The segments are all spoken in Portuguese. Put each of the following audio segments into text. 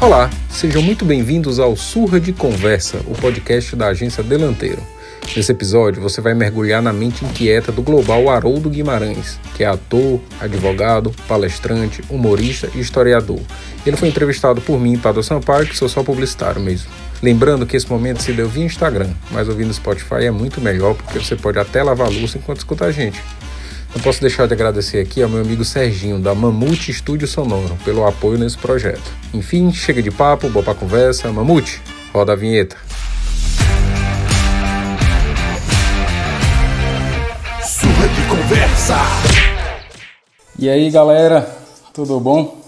Olá, sejam muito bem-vindos ao Surra de Conversa, o podcast da agência Delanteiro. Nesse episódio, você vai mergulhar na mente inquieta do global Haroldo Guimarães, que é ator, advogado, palestrante, humorista e historiador. Ele foi entrevistado por mim, Padre Sampaio, que sou só publicitário mesmo. Lembrando que esse momento se deu via Instagram, mas ouvir no Spotify é muito melhor porque você pode até lavar a louça enquanto escuta a gente. Não posso deixar de agradecer aqui ao meu amigo Serginho, da Mamute Estúdio Sonoro, pelo apoio nesse projeto. Enfim, chega de papo, boa pra conversa. Mamute, roda a vinheta. Surra de conversa. E aí, galera, tudo bom? Vou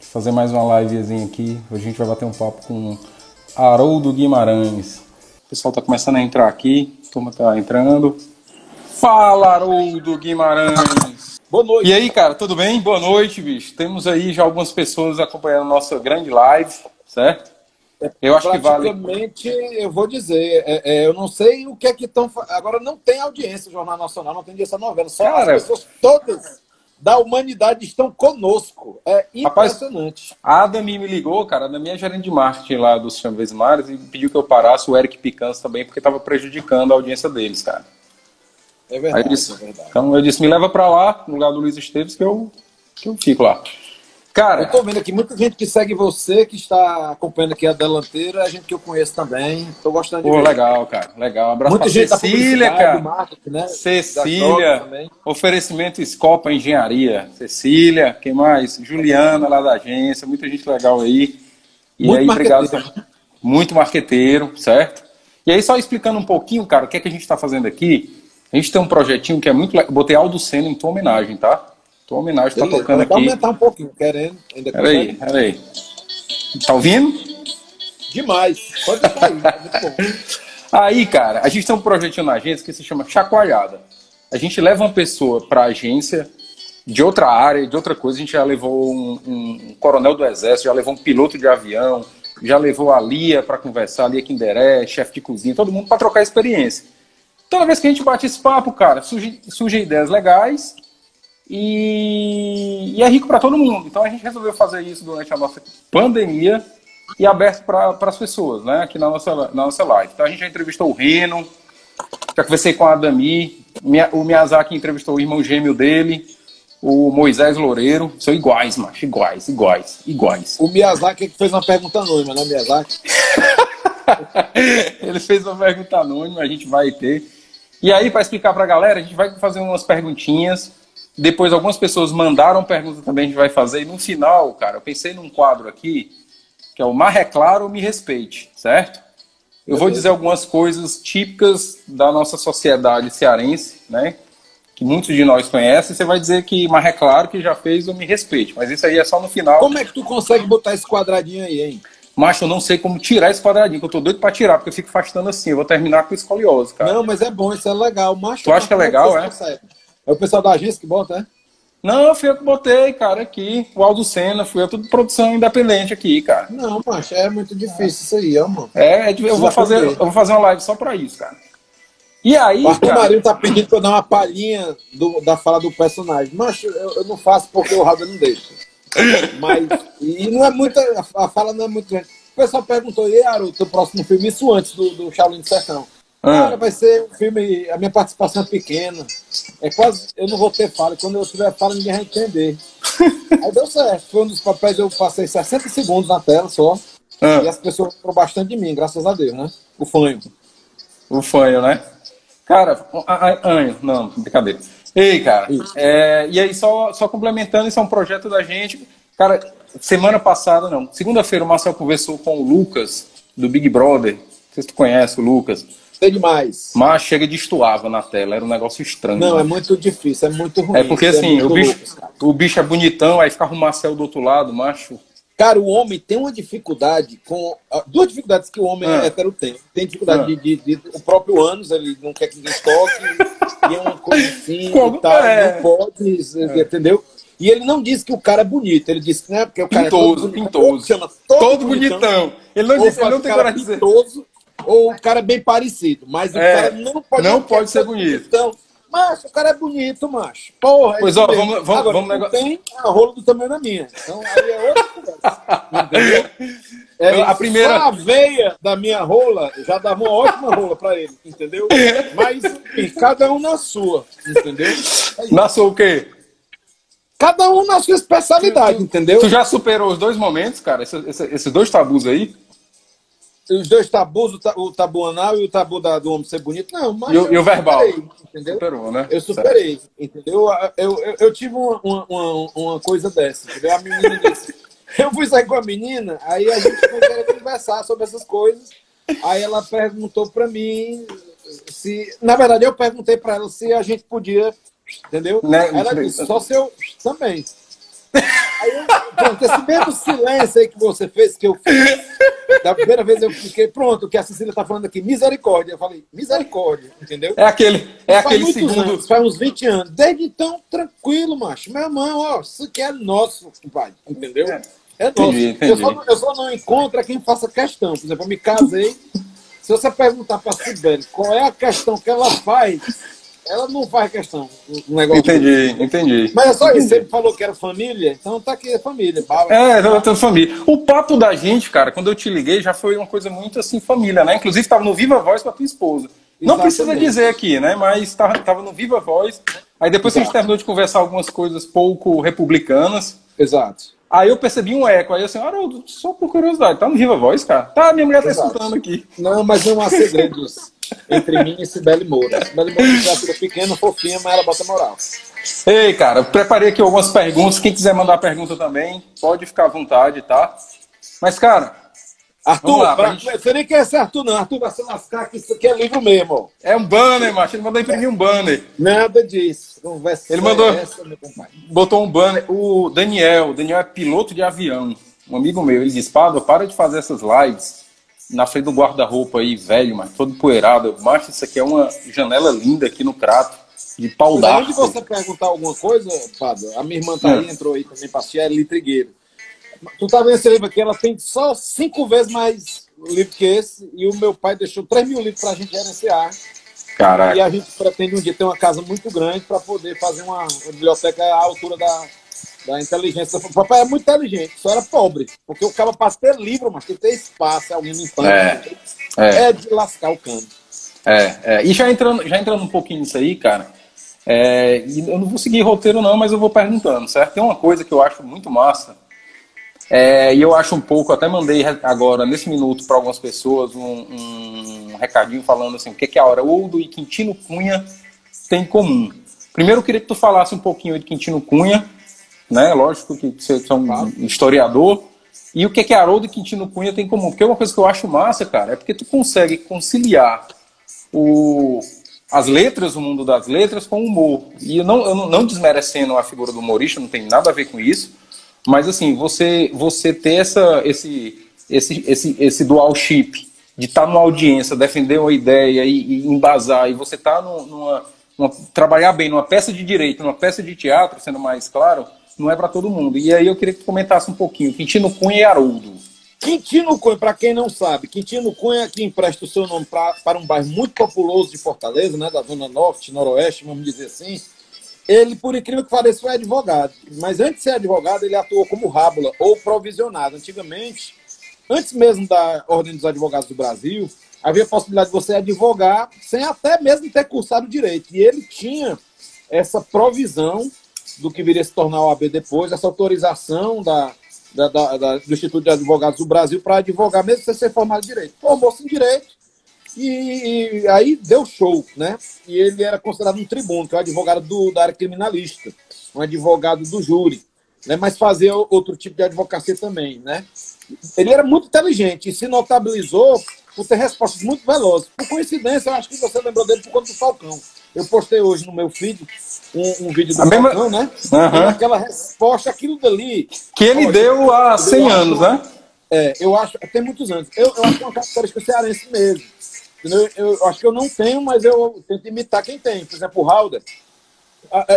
fazer mais uma livezinha aqui. Hoje a gente vai bater um papo com Haroldo Guimarães. O pessoal tá começando a entrar aqui, a turma tá entrando. Fala, Haroldo Guimarães! Boa noite. E aí, cara, tudo bem? Boa noite, bicho. Temos aí já algumas pessoas acompanhando nossa grande live, certo? Eu acho que vale. Praticamente, eu vou dizer, é, é, eu não sei o que é que estão. Agora não tem audiência, Jornal Nacional não tem essa novela. Só Cara, as pessoas todas da humanidade estão conosco. É Rapaz, impressionante. A Adami me ligou, cara. A Adami é gerente de marketing lá dos Chambres Mares e pediu que eu parasse o Eric Picança também, porque estava prejudicando a audiência deles, cara. É Aí verdade, eu disse, é verdade. então eu disse, me leva pra lá, no lugar do Luiz Esteves, que eu, que eu fico lá. Cara, Eu tô vendo aqui muita gente que segue você, que está acompanhando aqui a delanteira, a gente que eu conheço também. Tô gostando de pô, ver. legal, cara, legal. Um abraço Muita gente Cecília, cara. marketing, né? Cecília, oferecimento Escopa Engenharia. Cecília, quem mais? Juliana lá da agência, muita gente legal aí. E Muito aí, obrigado. marqueteiro. Muito marqueteiro, certo? E aí, só explicando um pouquinho, cara, o que é que a gente está fazendo aqui. A gente tem um projetinho que é muito legal. Botei Aldo Senna em tua homenagem, tá? Tua homenagem tá Beleza, tocando vou aqui. aumentar um pouquinho, querendo. Ainda Peraí, peraí. Tá ouvindo? Demais. Pode aí, é muito bom. Aí, cara, a gente tem um projetinho na agência que se chama Chacoalhada. A gente leva uma pessoa para a agência de outra área, de outra coisa. A gente já levou um, um coronel do exército, já levou um piloto de avião, já levou a Lia para conversar, a Lia Kinderé, chefe de cozinha, todo mundo para trocar experiência. Toda vez que a gente bate esse papo, cara, surgem surgem ideias legais e, e é rico para todo mundo. Então a gente resolveu fazer isso durante a nossa pandemia e aberto para as pessoas, né? Aqui na nossa, na nossa live. Então a gente já entrevistou o Reno, já conversei com a Adami, Mia- o Miyazaki entrevistou o irmão gêmeo dele, o Moisés Loureiro. São iguais, macho, iguais, iguais, iguais. O Miyazaki que fez uma pergunta anônima, né, Miyazaki? Ele fez uma pergunta anônima, a gente vai ter. E aí, para explicar para a galera, a gente vai fazer umas perguntinhas. Depois, algumas pessoas mandaram pergunta também, a gente vai fazer. E no final, cara, eu pensei num quadro aqui, que é o Mar é Claro, Me Respeite, certo? Eu vou dizer algumas coisas típicas da nossa sociedade cearense, né? Que muitos de nós conhecem. Você vai dizer que Mar é Claro que já fez o Me Respeite. Mas isso aí é só no final. Como é que tu consegue botar esse quadradinho aí, hein? Macho, eu não sei como tirar esse quadradinho, que eu tô doido pra tirar, porque eu fico afastando assim. Eu vou terminar com escoliose, cara. Não, mas é bom, isso é legal. Macho, Tu acha que é como legal, é? É o pessoal da agência que bota, é? Não, fui eu que botei, cara, aqui. O Aldo Senna, fui eu, tudo produção independente aqui, cara. Não, macho, é muito difícil isso aí, ó, mano. É, é eu vou, fazer, eu vou fazer uma live só pra isso, cara. E aí, O Arthur cara, Marinho tá pedindo pra eu dar uma palhinha do- da fala do personagem. Macho, eu, eu não faço porque o Raul não deixa. Mas, e não é muita, a fala não é muito grande. O pessoal perguntou, e aí, Haru, teu próximo filme? Isso antes do, do Shaolin do Sertão. Ah. Cara, vai ser um filme, a minha participação é pequena. É quase, eu não vou ter fala. Quando eu tiver fala, ninguém vai entender. Aí deu certo. Foi um dos papéis, eu passei 60 segundos na tela só. Ah. E as pessoas foram bastante de mim, graças a Deus, né? O fanho. o fanho, né? Cara, anho, não, brincadeira. Ei, cara, é, e aí só, só complementando, isso é um projeto da gente. Cara, semana passada, não, segunda-feira o Marcel conversou com o Lucas, do Big Brother. Não sei se tu conhece o Lucas. Sei demais. Mas chega de estuava na tela, era um negócio estranho. Não, né? é muito difícil, é muito ruim. É porque assim, muito o bicho, louco, o bicho é bonitão, aí ficava o Marcel do outro lado, macho. Cara, o homem tem uma dificuldade com. ah, Duas dificuldades que o homem Ah. é hétero tem. Tem dificuldade Ah. de, de- de- O próprio ânus, ele não quer que ninguém toque, e é uma coisa assim Como- e tal. é. Não pode, entendeu? E ele não diz que o cara é bonito, ele diz que não é porque o cara Pintoso, é todo bonito, pintoso. chama todo, Todo bonitão. Ele não, disse, ele não o tem cara coragem de dizer. pintoso, ou o cara é bem parecido. Mas o É, cara não pode não pode é ser bonito. bonitão. Macho, o cara é bonito, macho. Porra, pois ó, vamos, vamos, Agora, vamos não tem a rola do tamanho da minha. Então aí é outra conversa. É, a primeira... Só a veia da minha rola já dava uma ótima rola pra ele, entendeu? Mas, enfim, cada um na sua, entendeu? Na sua o quê? Cada um na sua especialidade, entendeu? Tu já superou os dois momentos, cara? Esses, esses dois tabus aí? Os dois tabus, o tabu anal e o tabu da, do homem ser bonito. Não, mas. E, eu, e o verbal? Superei, entendeu? Superou, né? Eu superei, certo. entendeu? Eu, eu, eu, tive uma, uma, uma, coisa dessa, entendeu? A menina disse. Eu fui sair com a menina, aí a gente começou a conversar sobre essas coisas. Aí ela perguntou para mim se. Na verdade, eu perguntei para ela se a gente podia. Entendeu? Né? Ela disse, só se eu também. Aí, pronto, esse mesmo silêncio aí que você fez, que eu fiz, da primeira vez eu fiquei, pronto, que a Cecília está falando aqui, misericórdia. Eu falei, misericórdia, entendeu? É aquele, é aquele segundo. Anos, faz uns 20 anos. Desde então, tranquilo, macho. Meu irmão, ó, isso aqui é nosso, pai, entendeu? É, é nosso. Entendi, entendi. Eu, só, eu só não encontro quem faça questão. Por exemplo, eu me casei. Se você perguntar para a Sibeli qual é a questão que ela faz, ela não faz questão. Um negócio entendi, entendi. Mas é só isso, você falou que era família, então tá aqui, é família. É, eu tenho família. O papo da gente, cara, quando eu te liguei, já foi uma coisa muito assim, família, né? Inclusive, tava no Viva Voz com a tua esposa. Exatamente. Não precisa dizer aqui, né? Mas tava, tava no Viva Voz. Aí depois Exato. a gente terminou de conversar algumas coisas pouco republicanas. Exato. Aí eu percebi um eco, aí assim, Haroldo, só por curiosidade, tá no Viva Voz, cara? Tá, minha mulher tá Exato. escutando aqui. Não, mas não há segredos entre mim e Sibeli Moura. Sibeli Moura é uma pequena, fofinha, mas ela bota moral. Ei, cara, preparei aqui algumas perguntas. Quem quiser mandar pergunta também, pode ficar à vontade, tá? Mas, cara. Arthur, lá, pra, gente... você nem quer ser Arthur, não. Arthur vai se lascar, que isso aqui é livro mesmo. É um banner, macho. Ele mandou imprimir um banner. Nada disso. Conversa Ele mandou. Essa, botou um banner. O Daniel, o Daniel é piloto de avião. Um amigo meu, ele disse: Pablo, para de fazer essas lives na frente do guarda-roupa aí, velho, mas todo poeirado. Macho, isso aqui é uma janela linda aqui no crato, de pau d'arco. Antes de você perguntar alguma coisa, Padre, a minha irmã tá aí, é. entrou aí também pra assistir, é Litrigueiro. Tu tá vendo esse livro aqui? Ela tem só cinco vezes mais livro que esse, e o meu pai deixou 3 mil livros pra gente gerenciar. Caraca. E a gente pretende um dia ter uma casa muito grande para poder fazer uma, uma biblioteca à altura da, da inteligência. O papai é muito inteligente, só era pobre. Porque o cara para ter livro, mas tem que ter espaço, alguém limpando. É, é. é de lascar o cano. É, é, e já entrando, já entrando um pouquinho nisso aí, cara, é, eu não vou seguir roteiro não, mas eu vou perguntando, certo? Tem uma coisa que eu acho muito massa, é, e eu acho um pouco, até mandei agora, nesse minuto, para algumas pessoas, um, um, recadinho falando assim, o que, que a Haroldo e Quintino Cunha têm em comum. Primeiro eu queria que tu falasse um pouquinho de Quintino Cunha, né? Lógico que você é um historiador. E o que, que Haroldo e Quintino Cunha tem em comum? Porque uma coisa que eu acho massa, cara, é porque tu consegue conciliar o, as letras, o mundo das letras, com o humor. E eu não, eu não desmerecendo a figura do humorista, não tem nada a ver com isso. Mas assim, você, você ter essa, esse, esse, esse, esse dual chip de estar tá numa audiência, defender uma ideia e, e embasar, e você tá numa, numa, trabalhar bem numa peça de direito, numa peça de teatro, sendo mais claro, não é para todo mundo. E aí eu queria que tu comentasse um pouquinho, Quintino Cunha e Haroldo. Quintino Cunha, para quem não sabe, Quintino Cunha que empresta o seu nome pra, para um bairro muito populoso de Fortaleza, né, da Zona Norte, Noroeste, vamos dizer assim. Ele, por incrível que pareça, foi advogado. Mas antes de ser advogado, ele atuou como rábula ou provisionado. Antigamente, antes mesmo da Ordem dos Advogados do Brasil, havia a possibilidade de você advogar sem até mesmo ter cursado direito. E ele tinha essa provisão do que viria a se tornar o OAB depois, essa autorização da, da, da, da do Instituto de Advogados do Brasil para advogar, mesmo sem ser formado em direito. Formou-se em direito e, e, aí deu show, né? E ele era considerado um tribuno, que é um advogado do, da área criminalista, um advogado do júri, né? mas fazia outro tipo de advocacia também, né? Ele era muito inteligente e se notabilizou por ter respostas muito velozes. Por coincidência, eu acho que você lembrou dele por conta do Falcão. Eu postei hoje no meu feed um, um vídeo do Falcão, né? Uhum. aquela resposta, aquilo dali. Que ele deu há 100 anos, né? É, eu acho, tem muitos anos. Eu, eu acho que é uma característica cearense mesmo. Eu, eu, acho que eu não tenho, mas eu tento imitar quem tem. Por exemplo, o Halder.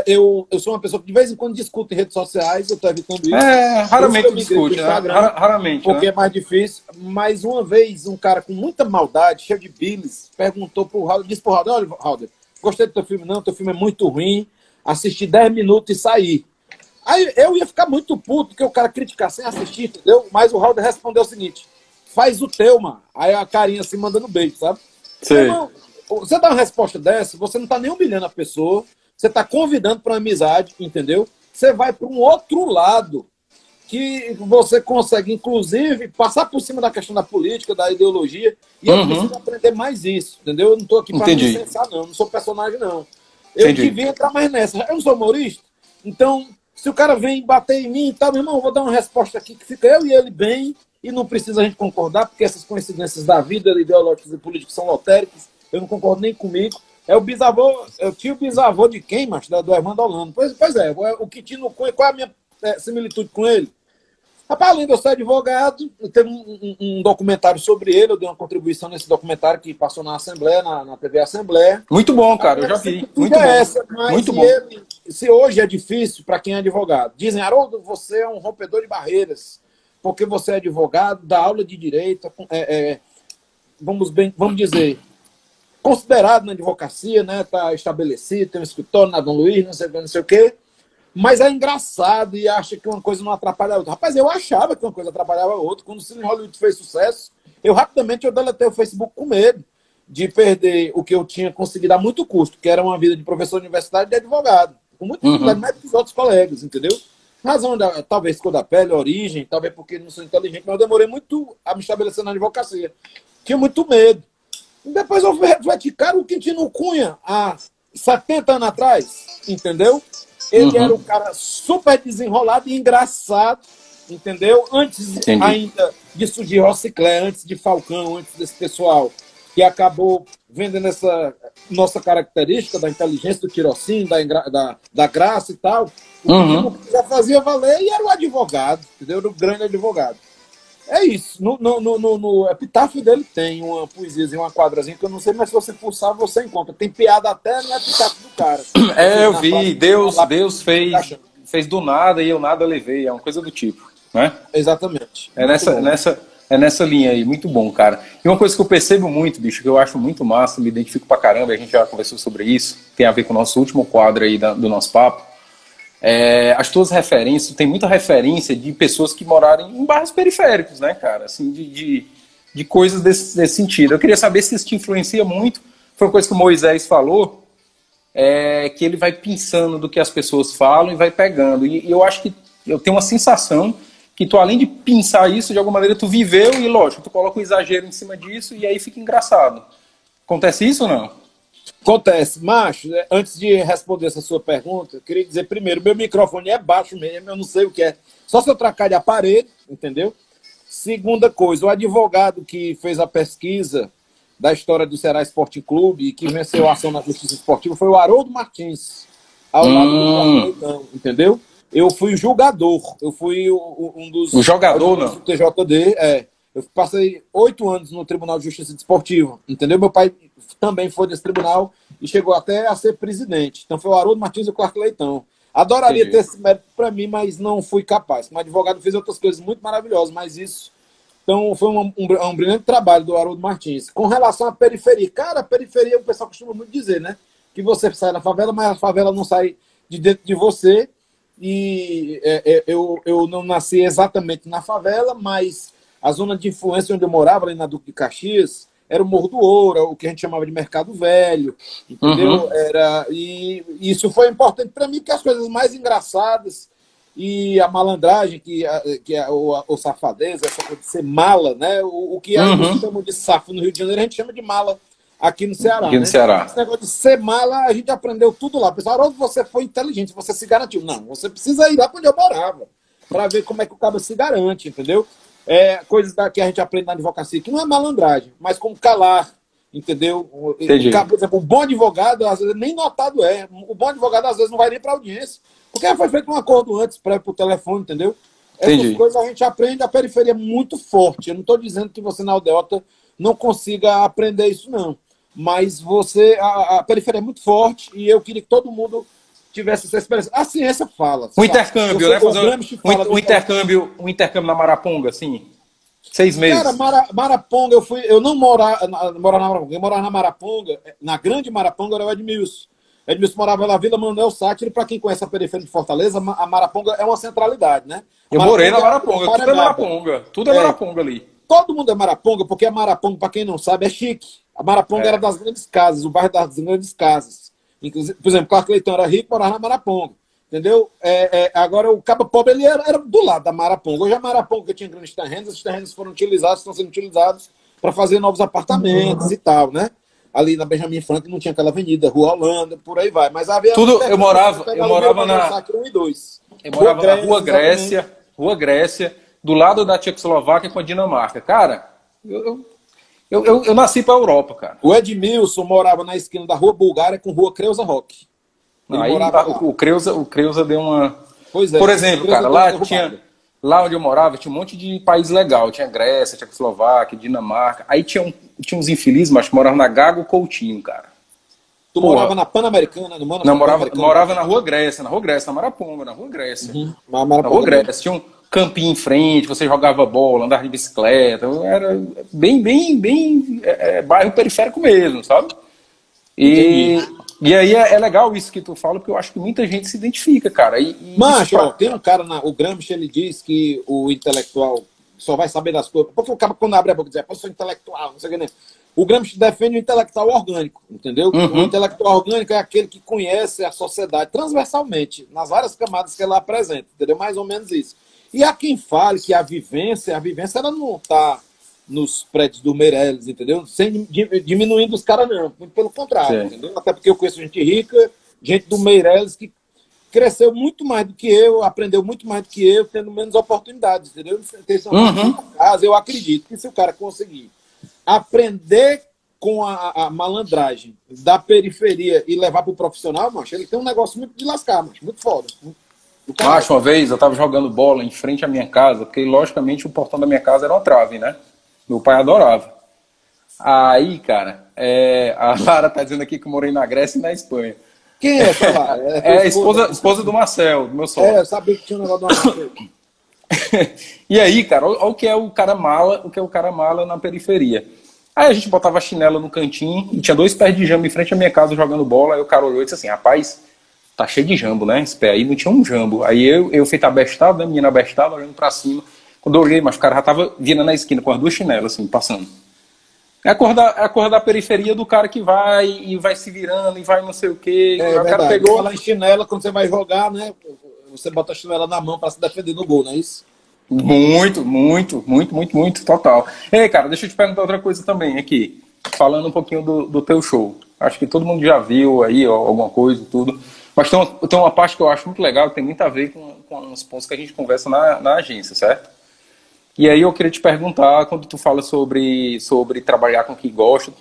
Eu, eu sou uma pessoa que de vez em quando discute em redes sociais, eu estou evitando isso. É, raramente discute, né? Raramente. Porque né? é mais difícil. Mas uma vez, um cara com muita maldade, cheio de bilis, perguntou para o Halder, disse para o Halder, olha, Halder, gostei do teu filme, não, teu filme é muito ruim, assisti 10 minutos e saí. Aí eu ia ficar muito puto porque o cara criticar sem assistir, entendeu? Mas o Raul respondeu o seguinte: faz o teu, mano. Aí a carinha assim mandando beijo, sabe? Sim. você dá uma resposta dessa, você não tá nem humilhando a pessoa, você tá convidando para amizade, entendeu? Você vai para um outro lado que você consegue, inclusive, passar por cima da questão da política, da ideologia, e uhum. eu preciso aprender mais isso, entendeu? Eu não estou aqui para pensar, não, não sou personagem, não. Eu Entendi. devia entrar mais nessa. Eu não sou humorista, então, se o cara vem bater em mim e tal, meu irmão, eu vou dar uma resposta aqui que fica eu e ele bem, e não precisa a gente concordar, porque essas coincidências da vida, ideológicas e políticas são lotéricas, eu não concordo nem comigo. É o bisavô, é o tio bisavô de quem, macho? Do Armando Holanda. Pois, pois é, o Quitino Cunha, qual é a minha é, similitude com ele? Rapaz, eu ser advogado, tem um, um, um, documentário sobre ele, eu dei uma contribuição nesse documentário que passou na Assembleia, na, na TV Assembleia. Muito bom, cara, eu já vi. Muito é bom. Essa, Muito bom. Ele, se hoje é difícil para quem é advogado, dizem, Haroldo, você é um rompedor de barreiras, porque você é advogado, dá aula de direito, é, é, vamos, bem, vamos dizer, considerado na advocacia, né? Está estabelecido, tem um escritório na Dom Luiz, não sei, não sei o quê mas é engraçado e acha que uma coisa não atrapalha a outra. Rapaz, eu achava que uma coisa atrapalhava a outra. Quando o Cine Hollywood fez sucesso, eu rapidamente eu deletei o Facebook com medo de perder o que eu tinha conseguido a muito custo, que era uma vida de professor universitário e de advogado. Com muito uhum. mais que os outros colegas, entendeu? Razão da, talvez cor da pele, origem, talvez porque não sou inteligente, mas eu demorei muito a me estabelecer na advocacia. Tinha muito medo. E depois eu refleti, cara, o Quintino Cunha, há 70 anos atrás, entendeu? Ele uhum. era um cara super desenrolado e engraçado, entendeu? Antes Entendi. ainda de surgir Rociclé, antes de Falcão, antes desse pessoal que acabou vendendo essa nossa característica da inteligência do tirocínio, da, da, da graça e tal. O uhum. já fazia valer e era o advogado, entendeu? Era o grande advogado. É isso. No, no, no, no, epitáfio dele tem uma poesiazinha, uma quadrazinha que eu não sei, mas se você pulsar, você encontra. Tem piada até no epitáfio do cara. É, eu vi. Deus, Deus fez, fez do nada e eu nada levei. É uma coisa do tipo, né? Exatamente. É nessa, nessa, é nessa linha aí. Muito bom, cara. E uma coisa que eu percebo muito, bicho, que eu acho muito massa, me identifico pra caramba, a gente já conversou sobre isso, tem a ver com o nosso último quadro aí da, do nosso papo é, as tuas referências, tem muita referência de pessoas que moraram em bairros periféricos, né, cara? Assim, de, de, de coisas desse, desse, sentido. Eu queria saber se isso te influencia muito. Foi uma coisa que o Moisés falou, é, que ele vai pensando do que as pessoas falam e vai pegando. E, e eu acho que eu tenho uma sensação que tu, além de pensar isso, de alguma maneira tu viveu e, lógico, tu coloca um exagero em cima disso e aí fica engraçado. Acontece isso ou não? Acontece, macho, né, antes de responder essa sua pergunta, eu queria dizer primeiro, meu microfone é baixo mesmo, eu não sei o que é. Só se eu trocar de aparelho, entendeu? Segunda coisa, o advogado que fez a pesquisa da história do Ceará Esporte Clube e que venceu a ação na Justiça Esportiva foi o Haroldo Martins, ao lado hum. do Carlos entendeu? Eu fui julgador, eu fui um dos... O jogador, não? Do TJD, é. Eu passei oito anos no Tribunal de Justiça Desportiva, entendeu? Meu pai também foi desse tribunal e chegou até a ser presidente. Então foi o Haroldo Martins e o Clark Leitão. Adoraria Entendi. ter esse mérito para mim, mas não fui capaz. Como advogado fiz outras coisas muito maravilhosas, mas isso. Então foi um, um, um brilhante trabalho do Haroldo Martins. Com relação à periferia, cara, a periferia o pessoal costuma muito dizer, né? Que você sai da favela, mas a favela não sai de dentro de você. E é, é, eu, eu não nasci exatamente na favela, mas a zona de influência onde eu morava, ali na Duque de Caxias, era o Morro do Ouro, o que a gente chamava de Mercado Velho, entendeu? Uhum. Era, e isso foi importante para mim, porque as coisas mais engraçadas e a malandragem, que, que é o, o safadeza, essa coisa de ser mala, né? O, o que a gente uhum. chama de safo no Rio de Janeiro, a gente chama de mala aqui no Ceará. Aqui no né? Ceará. Esse negócio de ser mala, a gente aprendeu tudo lá. Pessoal, você foi inteligente, você se garantiu. Não, você precisa ir lá para onde eu morava, para ver como é que o cara se garante, entendeu? É, coisas da, que a gente aprende na advocacia, que não é malandragem, mas como calar, entendeu? Entendi. Por exemplo, o bom advogado, às vezes, nem notado é. O bom advogado, às vezes, não vai nem para audiência, porque foi feito um acordo antes, prévio o telefone, entendeu? Essas Entendi. coisas a gente aprende, a periferia é muito forte. Eu não estou dizendo que você na aldeota não consiga aprender isso, não. Mas você, a, a periferia é muito forte e eu queria que todo mundo tivesse essa experiência. A ciência fala. Um intercâmbio, né? Fazer um, um, intercâmbio, um intercâmbio na Maraponga, assim. Seis meses. Cara, Mara, Maraponga, eu fui. Eu não morava, morava na Maraponga, eu morava na Maraponga, na grande Maraponga era o Edmilson. Edmilson morava na Vila Manuel Sátiro, para quem conhece a periferia de Fortaleza, a Maraponga é uma centralidade, né? Eu morei na Maraponga, tudo é Maraponga, tudo é, é Maraponga ali. Todo mundo é Maraponga, porque a Maraponga, para quem não sabe, é chique. A Maraponga é. era das grandes casas, o bairro das grandes casas. Inclusive, por exemplo, Clark Leitão era rico, morava na Maraponga. Entendeu? É, é, agora, o Cabo Pobre ele era, era, do lado da Maraponga. Hoje a Maraponga tinha grandes terrenos, os terrenos foram utilizados, estão sendo utilizados para fazer novos apartamentos uhum. e tal, né? Ali na Benjamin Franklin não tinha aquela avenida, Rua Holanda, por aí vai. Mas havia. Tudo, eu morava, eu morava na. 1 e 2. Eu morava Rua na Rua Grécia. Rua Grécia, do lado da Tchecoslováquia com a Dinamarca. Cara, eu, eu, eu, eu nasci para a Europa, cara. O Edmilson morava na esquina da Rua Bulgária com Rua Creuza Rock. Aí o, o, Creuza, o Creuza deu uma. Pois é, Por exemplo, cara, lá tinha. Lá onde eu morava, tinha um monte de país legal. Tinha Grécia, Tchecoslováquia, Dinamarca. Aí tinha, um, tinha uns infelizes, mas que moravam na Gago Coutinho, cara. Tu Porra. morava na Pan-Americana? No Não, morava, morava na Rua Grécia, na Rua Grécia, na Maraponga, na Rua Grécia. Uhum. Na, na Rua Grécia. Tinha um campinho em frente, você jogava bola, andava de bicicleta. Era bem, bem, bem é, é bairro periférico mesmo, sabe? E, e aí é, é, legal isso que tu fala, porque eu acho que muita gente se identifica, cara. E, e Macho, ó, tem um cara, na, o Gramsci, ele diz que o intelectual só vai saber das coisas. Porque o cara, quando abre a boca, diz, eu sou intelectual, não sei o que nem. O Gramsci defende o intelectual orgânico, entendeu? Uhum. O intelectual orgânico é aquele que conhece a sociedade transversalmente, nas várias camadas que ela apresenta, entendeu? Mais ou menos isso. E há quem fale que a vivência, a vivência ela não está nos prédios do Meirelles, entendeu? Sem diminuindo os caras, não. Muito pelo contrário, entendeu? Até porque eu conheço gente rica, gente do Meirelles que cresceu muito mais do que eu, aprendeu muito mais do que eu, tendo menos oportunidades, entendeu? Uhum. Casa, eu acredito que se o cara conseguir aprender com a, a malandragem da periferia e levar para o profissional, macho, ele tem um negócio muito de lascar, macho, muito foda. Muito Macho, uma vez eu estava jogando bola em frente à minha casa, porque logicamente o portão da minha casa era uma trave, né? Meu pai adorava. Aí, cara, é, a Lara tá dizendo aqui que eu morei na Grécia e na Espanha. Quem é essa Lara? É, é a esposa, esposa do Marcel, do meu sogro. É, eu sabia que tinha um negócio do Marcel. e aí, cara, olha o que é o cara mala, o que é o cara mala na periferia. Aí a gente botava a chinela no cantinho e tinha dois pés de jambo em frente à minha casa jogando bola. Aí o cara olhou e disse assim: rapaz, tá cheio de jambo, né? Esse pé aí não tinha um jambo. Aí eu, eu feito abestado, né? Menina abestada, olhando pra cima. Quando eu olhei, mas o cara já tava vindo na esquina com as duas chinelas, assim, passando. É a cor da, é a cor da periferia do cara que vai e vai se virando e vai não sei o quê. É, o cara pegou. Falar em chinela, quando você vai jogar, né? Você bota a chinela na mão para se defender no gol, não é isso? Muito, muito, muito, muito, muito, total. Ei, cara, deixa eu te perguntar outra coisa também aqui. Falando um pouquinho do, do teu show. Acho que todo mundo já viu aí ó, alguma coisa e tudo. Mas tem uma, tem uma parte que eu acho muito legal, tem muito a ver com, com os pontos que a gente conversa na, na agência, certo? E aí eu queria te perguntar, quando tu fala sobre, sobre trabalhar com o que gosta,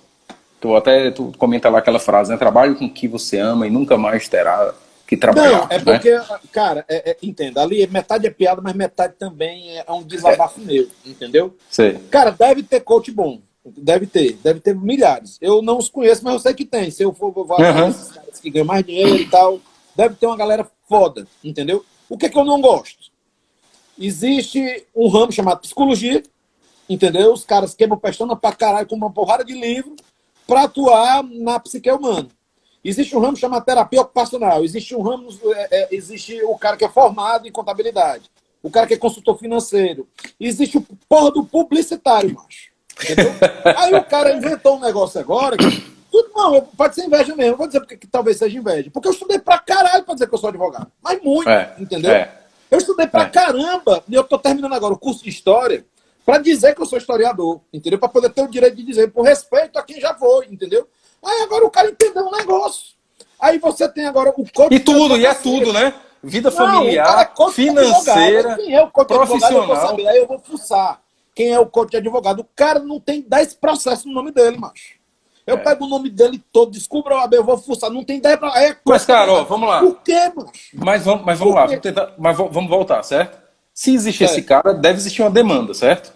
tu até tu comenta lá aquela frase, né? Trabalhe com o que você ama e nunca mais terá que trabalhar. Não, é né? porque, cara, é, é, entenda, ali metade é piada, mas metade também é um desabafo é. meu, entendeu? Sei. Cara, deve ter coach bom. Deve ter, deve ter milhares. Eu não os conheço, mas eu sei que tem. Se eu for vou uhum. esses caras que ganham mais dinheiro e tal, deve ter uma galera foda, entendeu? O que, é que eu não gosto? Existe um ramo chamado psicologia, entendeu? Os caras queimam pestana pra caralho com uma porrada de livro para atuar na psique humana. Existe um ramo chamado terapia ocupacional. Existe um ramo, é, é, existe o cara que é formado em contabilidade. O cara que é consultor financeiro. Existe o porra do publicitário, macho. Aí o cara inventou um negócio agora que. Não, pode ser inveja mesmo. Vou dizer porque que talvez seja inveja. Porque eu estudei pra caralho pra dizer que eu sou advogado. Mas muito, é, entendeu? É. Eu estudei pra é. caramba. E eu tô terminando agora o curso de História para dizer que eu sou historiador, entendeu? Para poder ter o direito de dizer, por respeito a quem já foi, entendeu? Aí agora o cara entendeu um negócio. Aí você tem agora o coach. E tudo, e é tudo, né? Vida familiar, não, é financeira, é profissional. Advogado, eu saber. Aí eu vou fuçar quem é o coach de advogado. O cara não tem 10 processos no nome dele, macho. Eu é. pego o nome dele todo, descubro a eu vou fuçar. Não tem ideia pra. É mas, cara, ó, vamos lá. Por quê, macho? Mas vamos, mas vamos lá, vamos tentar, mas vamos voltar, certo? Se existe esse cara, deve existir uma demanda, certo?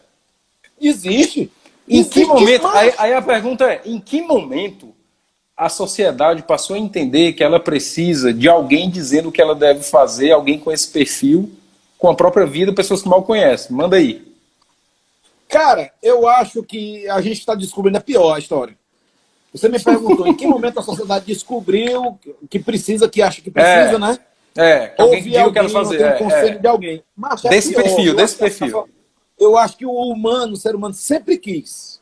Existe. Em existe que momento. Aí, aí a pergunta é: em que momento a sociedade passou a entender que ela precisa de alguém dizendo o que ela deve fazer, alguém com esse perfil, com a própria vida, pessoas que mal conhecem. Manda aí. Cara, eu acho que a gente está descobrindo a pior história. Você me perguntou em que momento a sociedade descobriu que precisa, que acha que precisa, É. né? É, alguém que Ouvir diga o que quero alguém, fazer. ter um é, conselho é. de alguém. Mas é Desse pior. perfil, Eu desse acho perfil. Eu acho que o humano, o ser humano, sempre quis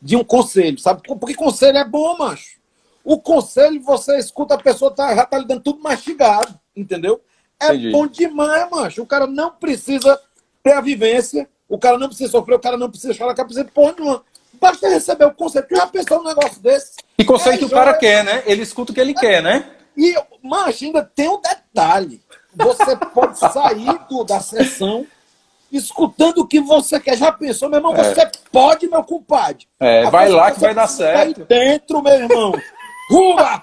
de um conselho, sabe? Porque conselho é bom, macho. O conselho, você escuta a pessoa, tá, já tá lhe dando tudo mastigado, entendeu? É Entendi. bom demais, macho. O cara não precisa ter a vivência, o cara não precisa sofrer, o cara não precisa chorar, o cara precisa porra nenhuma. Basta receber o conselho. Tu já pensou num negócio desse? E que É, o cara quer, né? Ele escuta o que ele quer, né? E, macho, ainda tem um detalhe. Você pode sair do- da sessão escutando o que você quer. Já pensou, meu irmão? Você pode, meu compadre. É, A vai lá que vai dar certo. dentro, meu irmão. Rua!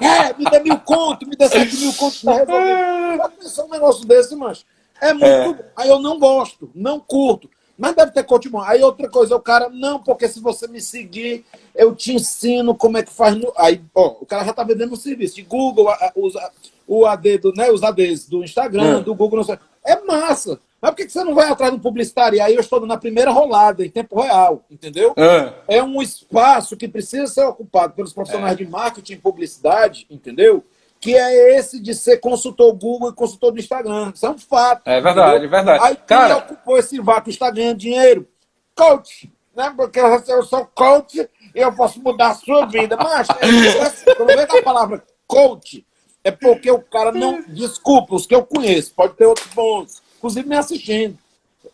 É, é, me dê mil conto, me dê sete mil conto, tá resolvido. Já pensou um negócio desse, macho? É muito É. bom. Aí eu não gosto, não curto. Mas deve ter bom. Aí outra coisa, o cara, não, porque se você me seguir, eu te ensino como é que faz. No... Aí, ó, o cara já tá vendendo um serviço de Google, a- a- os, a- o AD do, né, os ADs do Instagram, Hum. do Google. É massa. Mas por que você não vai atrás um publicitário? E aí eu estou na primeira rolada, em tempo real, entendeu? Ah, é um espaço que precisa ser ocupado pelos profissionais de marketing e publicidade, entendeu? Que é esse de ser consultor Google e consultor do Instagram. Isso é um fato. É verdade, entendeu? é verdade. Aí quem Cara- ocupou esse vácuo está ganhando dinheiro? Coach, né? Porque eu sou coach e eu posso mudar a sua vida. Mas, é, quando vem a palavra coach, é porque o cara não. Desculpa, os que eu conheço, pode ter outros bons, inclusive me assistindo.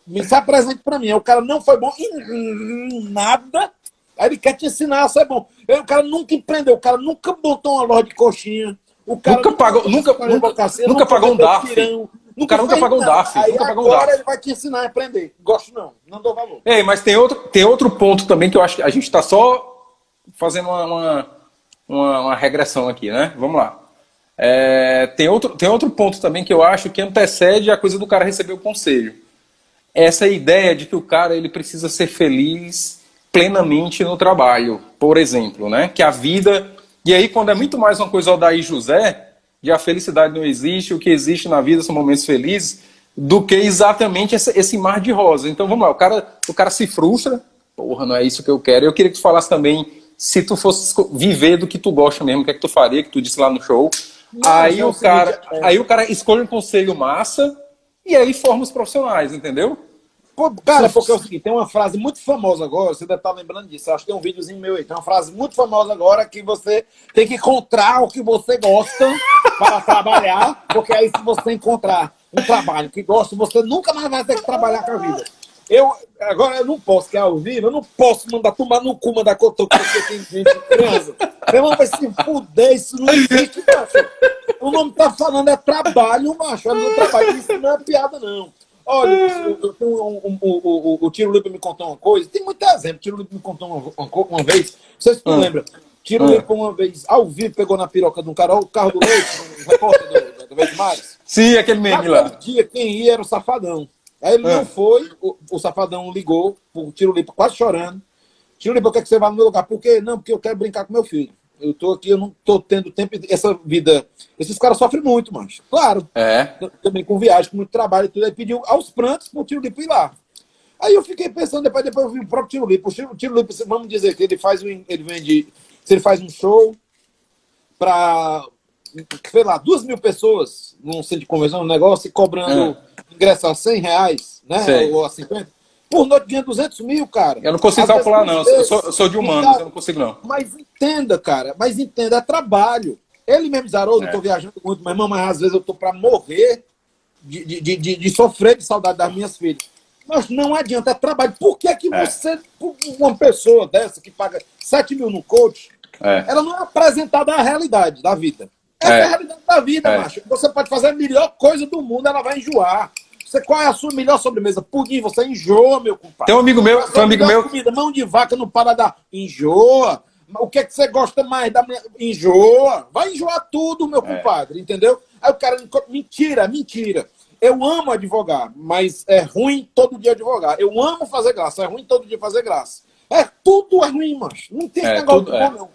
Me se apresente para mim. O cara não foi bom em nada. Aí ele quer te ensinar a ser bom. Aí o cara nunca empreendeu, o cara nunca botou uma loja de coxinha. Cara Nunca pagou- nunca- nunca- advocacia, nunca pagou um DARF. pirão, O cara nunca pagou um. DARF, Aí nunca pagou um agora DARF. ele vai te ensinar a aprender. Gosto não, não dou valor. Ei, mas tem outro, tem outro ponto também que eu acho que a gente está só fazendo uma, uma, uma- uma regressão aqui, né? Vamos lá. É, tem, outro, tem outro ponto também que eu acho que antecede a coisa do cara receber o conselho. Essa ideia de que o cara ele precisa ser feliz plenamente no trabalho, por exemplo, né? Que a vida. E aí, quando é muito mais uma coisa Odaí José, de a felicidade não existe, o que existe na vida são momentos felizes, do que exatamente esse, esse mar de rosa. Então vamos lá, o cara, o cara se frustra, porra, não é isso que eu quero. Eu queria que tu falasse também, se tu fosse viver do que tu gosta mesmo, o que é que tu faria, que tu disse lá no show. Não, aí, é o cara, é- aí o cara escolhe um conselho massa e aí forma os profissionais, entendeu? Cara, porque é o seguinte, tem uma frase muito famosa agora, você deve estar lembrando disso. Acho que tem um videozinho meu aí. Tem uma frase muito famosa agora que você tem que encontrar o que você gosta para trabalhar, porque aí se você encontrar um trabalho que gosta, você nunca mais vai ter que trabalhar com a vida. Eu, agora eu não posso, que é ao vivo, eu não posso mandar tomar no cu, mandar cotoco, porque tem gente criança. Meu irmão, vai se fuder, isso não existe, macho. O nome tá falando é trabalho, macho, é meu trabalho. Isso não é piada, não. Olha, eu- eu tenho um- um- o, o, o, o Tiro Lipa me contou uma coisa, tem muito exemplo. Tiro Lipa me contou uma, uma, uma vez, não sei se tu Ah. lembra. Tiro Ah. Lipa uma vez, ao vivo, pegou na piroca de um cara, o carro do leite, um repórter do, do Vez Mares. Sim, aquele meme Naquele lá. dia, quem ia era o Safadão. Aí ele Ah. não foi, o, o Safadão ligou pro Tiro Lipa quase chorando. Tiro Lipa, quer que você vá no meu lugar? Por quê? Não, porque eu quero brincar com meu filho. Eu tô aqui, eu não tô tendo tempo. Essa vida. Esses caras sofrem muito, mas Claro, É. também com viagem, com muito trabalho e tudo. Aí pediu aos prantos pro Tiro Lipa ir lá. Aí eu fiquei pensando, depois, depois eu vi o próprio Tiro Lipa. O Tiro, o Tiro Lipa, vamos dizer que ele faz um, ele vende. Se ele faz um show para, sei lá, duas mil pessoas num centro de convenção, um negócio, e cobrando ingresso a 100 reais, né? Sei. Ou a 50. Por noite ganha 200 mil, cara. Eu não consigo Às vezes, calcular, não. Eu sou, eu sou de humanos, Então, eu não consigo, não. mas entenda, cara, mas entenda, é trabalho. Ele mesmo zarou, É. eu tô viajando muito, mas, mas às vezes eu tô pra morrer de, de, de, de- sofrer de saudade das minhas filhas. Mas não adianta, é trabalho. Por que, que É. você, uma pessoa dessa que paga 7 mil no coach, É. ela não é apresentada a realidade da vida. Essa é, É. a realidade da vida, É. macho. Você pode fazer a melhor coisa do mundo, ela vai enjoar. Você, qual é a sua melhor sobremesa? Pudim, você enjoa, meu compadre. Tem um amigo meu, tem um amigo meu. Comida, mão de vaca no paladar. Enjoa. O que é que você gosta mais da mulher? Enjoa. Vai enjoar tudo, meu É. compadre, entendeu? Aí o cara, mentira, mentira. Eu amo advogar, mas é ruim todo dia advogar. Eu amo fazer graça, é ruim todo dia fazer graça. É, tudo é ruim, macho. Não tem É, negócio tudo, bom, é. não.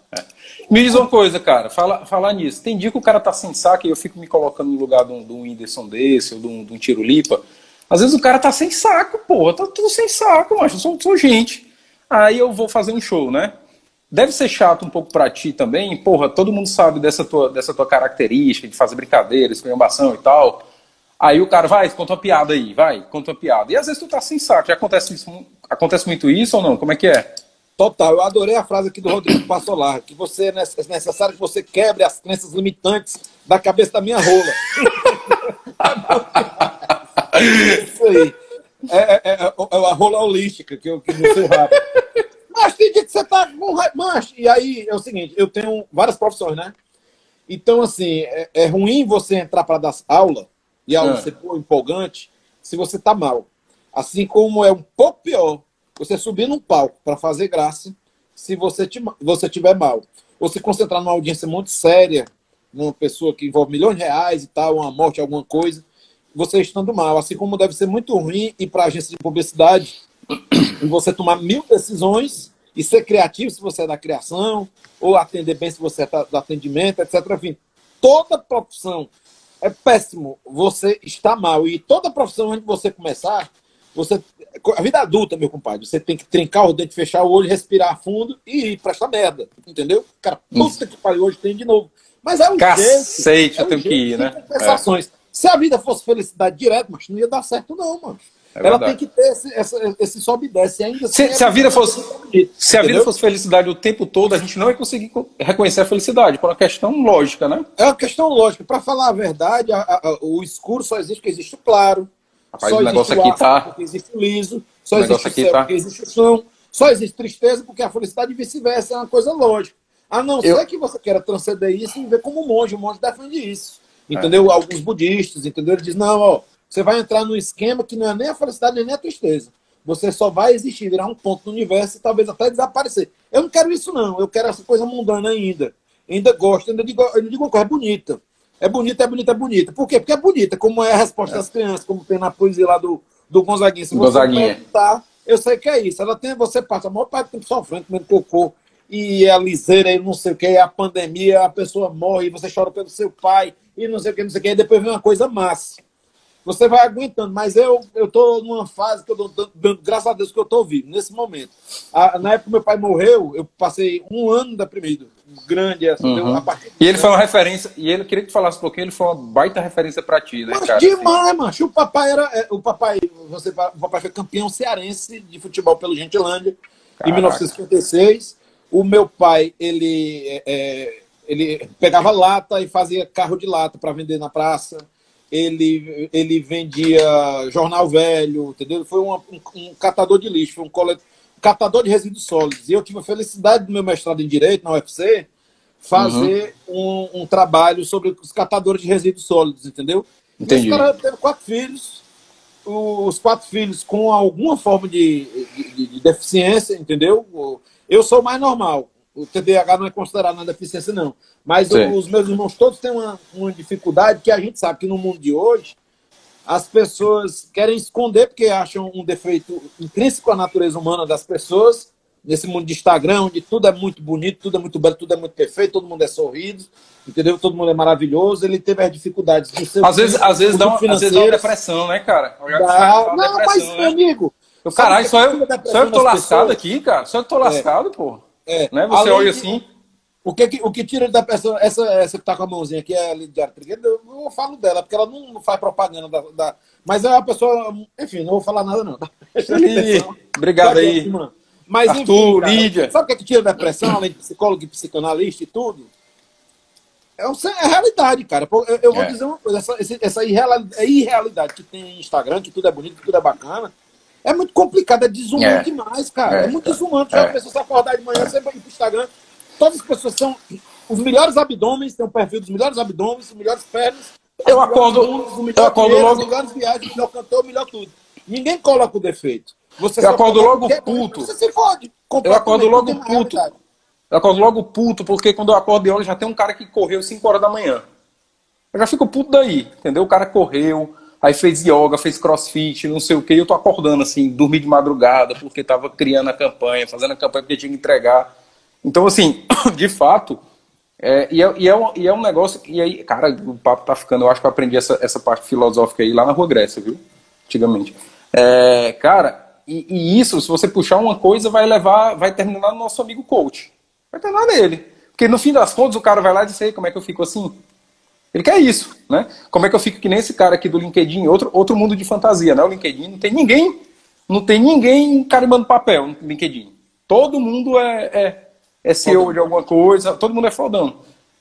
Me diz uma coisa, cara, fala, falar nisso. Tem dia que o cara tá sem saco e eu fico me colocando no lugar de um, de um Whindersson desse ou de um, de um Tiro Lipa. Às vezes o cara tá sem saco, porra, tá tudo sem saco, mas eu sou, sou gente. Aí eu vou fazer um show, né? Deve ser chato um pouco para ti também, porra, todo mundo sabe dessa tua, dessa tua característica de fazer brincadeira, esculhambação e tal. Aí o cara vai, conta uma piada aí, vai, conta uma piada. E às vezes tu tá sem saco. Já acontece, isso, acontece muito isso ou não? Como é que é? Total, eu adorei a frase aqui do Rodrigo Passolar, que você é, é necessário que você quebre as crenças limitantes da cabeça da minha rola. Isso aí. É, é, é, é, a rola holística que eu que no seu rabo. Mas tem dia que você tá com mas E aí é o seguinte, eu tenho várias profissões, né? Então, assim, é, é ruim você entrar para dar aula e a aula ah. ser empolgante se você tá mal. Assim como é um pouco pior você subir num palco para fazer graça se você, te, você tiver mal. Ou se concentrar numa audiência muito séria, numa pessoa que envolve milhões de reais e tal, uma morte, alguma coisa, você estando mal. Assim como deve ser muito ruim ir para agência de publicidade e você tomar mil decisões e ser criativo se você é da criação, ou atender bem se você é do atendimento, etc. Enfim, toda profissão é péssimo você está mal. E toda profissão, antes de você começar, você. A vida adulta, meu compadre, você tem que trincar o dente, fechar o olho, respirar fundo e ir pra essa merda. Entendeu? Cara, puta que pariu, hoje tem de novo. Mas é um Cacete, jeito. eu é tenho que ir, né? Compensações. É. Se a vida fosse felicidade direto, mas não ia dar certo, não, mano. É ela tem que ter esse, esse, esse sobe e desce. Ainda se, assim, se a vida fosse, se a vida fosse felicidade o tempo todo, a gente não ia conseguir reconhecer a felicidade, por uma questão lógica, né? É uma questão lógica. Para falar a verdade, a, a, o escuro só existe porque existe o claro. Rapaz, só o negócio aqui tá. Porque existe o liso. Só o existe o céu tá... porque existe o chão. Só existe tristeza porque a felicidade e vice-versa é uma coisa lógica. A não Eu... ser que você queira transcender isso e ver como monge. O monge defende isso. Entendeu? É. Alguns budistas, entendeu? Ele diz, não, ó você vai entrar num esquema que não é nem a felicidade nem a tristeza. Você só vai existir, virar um ponto no universo e talvez até desaparecer. Eu não quero isso, não. Eu quero essa coisa mundana ainda. Ainda gosto, ainda digo, ainda digo uma coisa, é bonita. É bonita, é bonita, é bonita. Por quê? Porque é bonita, como é a resposta é. das crianças, como tem na poesia lá do, do Gonzaguinha. Se Gonzaguinha. perguntar, eu sei que é isso. Ela tem, você passa a maior parte do tempo sofrendo, comendo cocô, e é a liseira, e não sei o que, e a pandemia, a pessoa morre, e você chora pelo seu pai, e não sei o que, não sei o que, e depois vem uma coisa massa você vai aguentando. Mas eu estou numa fase que eu estou dando, graças a Deus, que eu estou vivo, nesse momento. A, na época que meu pai morreu, eu passei um ano deprimido. Grande, assim, uhum. E ele foi uma referência, e ele queria que tu falasse um pouquinho, ele foi uma baita referência para ti, né, mas cara? Demais, assim. macho. O papai era. É, o papai, você, o papai foi campeão cearense de futebol pelo Gentilândia Caraca. em 1956. O meu pai, ele. É, é, ele pegava lata e fazia carro de lata para vender na praça ele, ele vendia jornal velho, entendeu? Foi um, um, catador de lixo, foi um, colet... catador de resíduos sólidos. E eu tive a felicidade do meu mestrado em Direito, na UFC, fazer uhum. um, um, trabalho sobre os catadores de resíduos sólidos, entendeu? Entendi. Esse cara teve quatro filhos, os quatro filhos com alguma forma de, de, de deficiência, entendeu? Eu sou mais normal. O TDAH não é considerado uma deficiência, não. Mas os meus irmãos todos têm uma, uma dificuldade que a gente sabe que no mundo de hoje as pessoas querem esconder porque acham um defeito intrínseco à natureza humana das pessoas, nesse mundo de Instagram, onde tudo é muito bonito, tudo é muito belo, tudo é muito perfeito, todo mundo é sorrido, entendeu? Todo mundo é maravilhoso. Ele teve as dificuldades do seu. Às vezes, às vezes, dá uma, às vezes dá uma depressão, né, cara? Dá... Não, mas, né? meu amigo. Caralho, só eu, só eu que tô lascado aqui, cara. Só eu que tô é. lascado, é. pô. É. Né? Você olha assim. O que, o que tira da pessoa, essa, essa que tá com a mãozinha aqui, é a Lidiara Trigueiro, eu, falo dela, porque ela não, faz propaganda da, da, Mas é uma pessoa, enfim, não vou falar nada, não. Obrigado aí. Mas, Arthur, enfim, Lídia. Sabe o que, é que tira depressão, além de psicólogo e psicanalista e tudo? É, é realidade, cara. Eu, eu vou é. dizer uma coisa, essa, essa irrealidade, é irrealidade que tem Instagram, que tudo é bonito, que tudo é bacana, é muito complicado, é desumano é. demais, cara. É, é muito desumano. Já é. a pessoa se acordar de manhã, você vai ir pro Instagram, todas as pessoas são os melhores abdômenes, tem um perfil dos melhores abdômenes, os melhores pernas. Eu acordo, eu acordo logo. Os melhores viagens, o melhor cantor, o melhor tudo. Ninguém coloca o defeito. Você eu acordo logo puto. Você se fode. Eu acordo logo puto. Eu acordo logo puto, porque quando eu acordo de olho já tem um cara que correu 5 horas da manhã. Eu já fico puto daí, entendeu? O cara correu, aí fez yoga, fez crossfit, não sei o que, eu tô acordando assim, dormi de madrugada, porque tava criando a campanha, fazendo a campanha porque tinha que entregar. Então, assim, de fato, é, e, é, e, é um, e é um negócio. E aí, cara, o papo tá ficando. Eu acho que eu aprendi essa, essa parte filosófica aí lá na Rua Grécia, viu? antigamente. É, cara, e, e, isso, se você puxar uma coisa, vai levar, vai terminar no nosso amigo coach. Vai terminar nele. Porque no fim das contas, o cara vai lá e diz, como é que eu fico assim? Ele quer isso, né? Como é que eu fico que nem esse cara aqui do LinkedIn, outro, outro mundo de fantasia, né? O LinkedIn não tem ninguém, não tem ninguém carimbando papel no LinkedIn. Todo mundo é, é, é CEO de alguma coisa, todo mundo é fodão.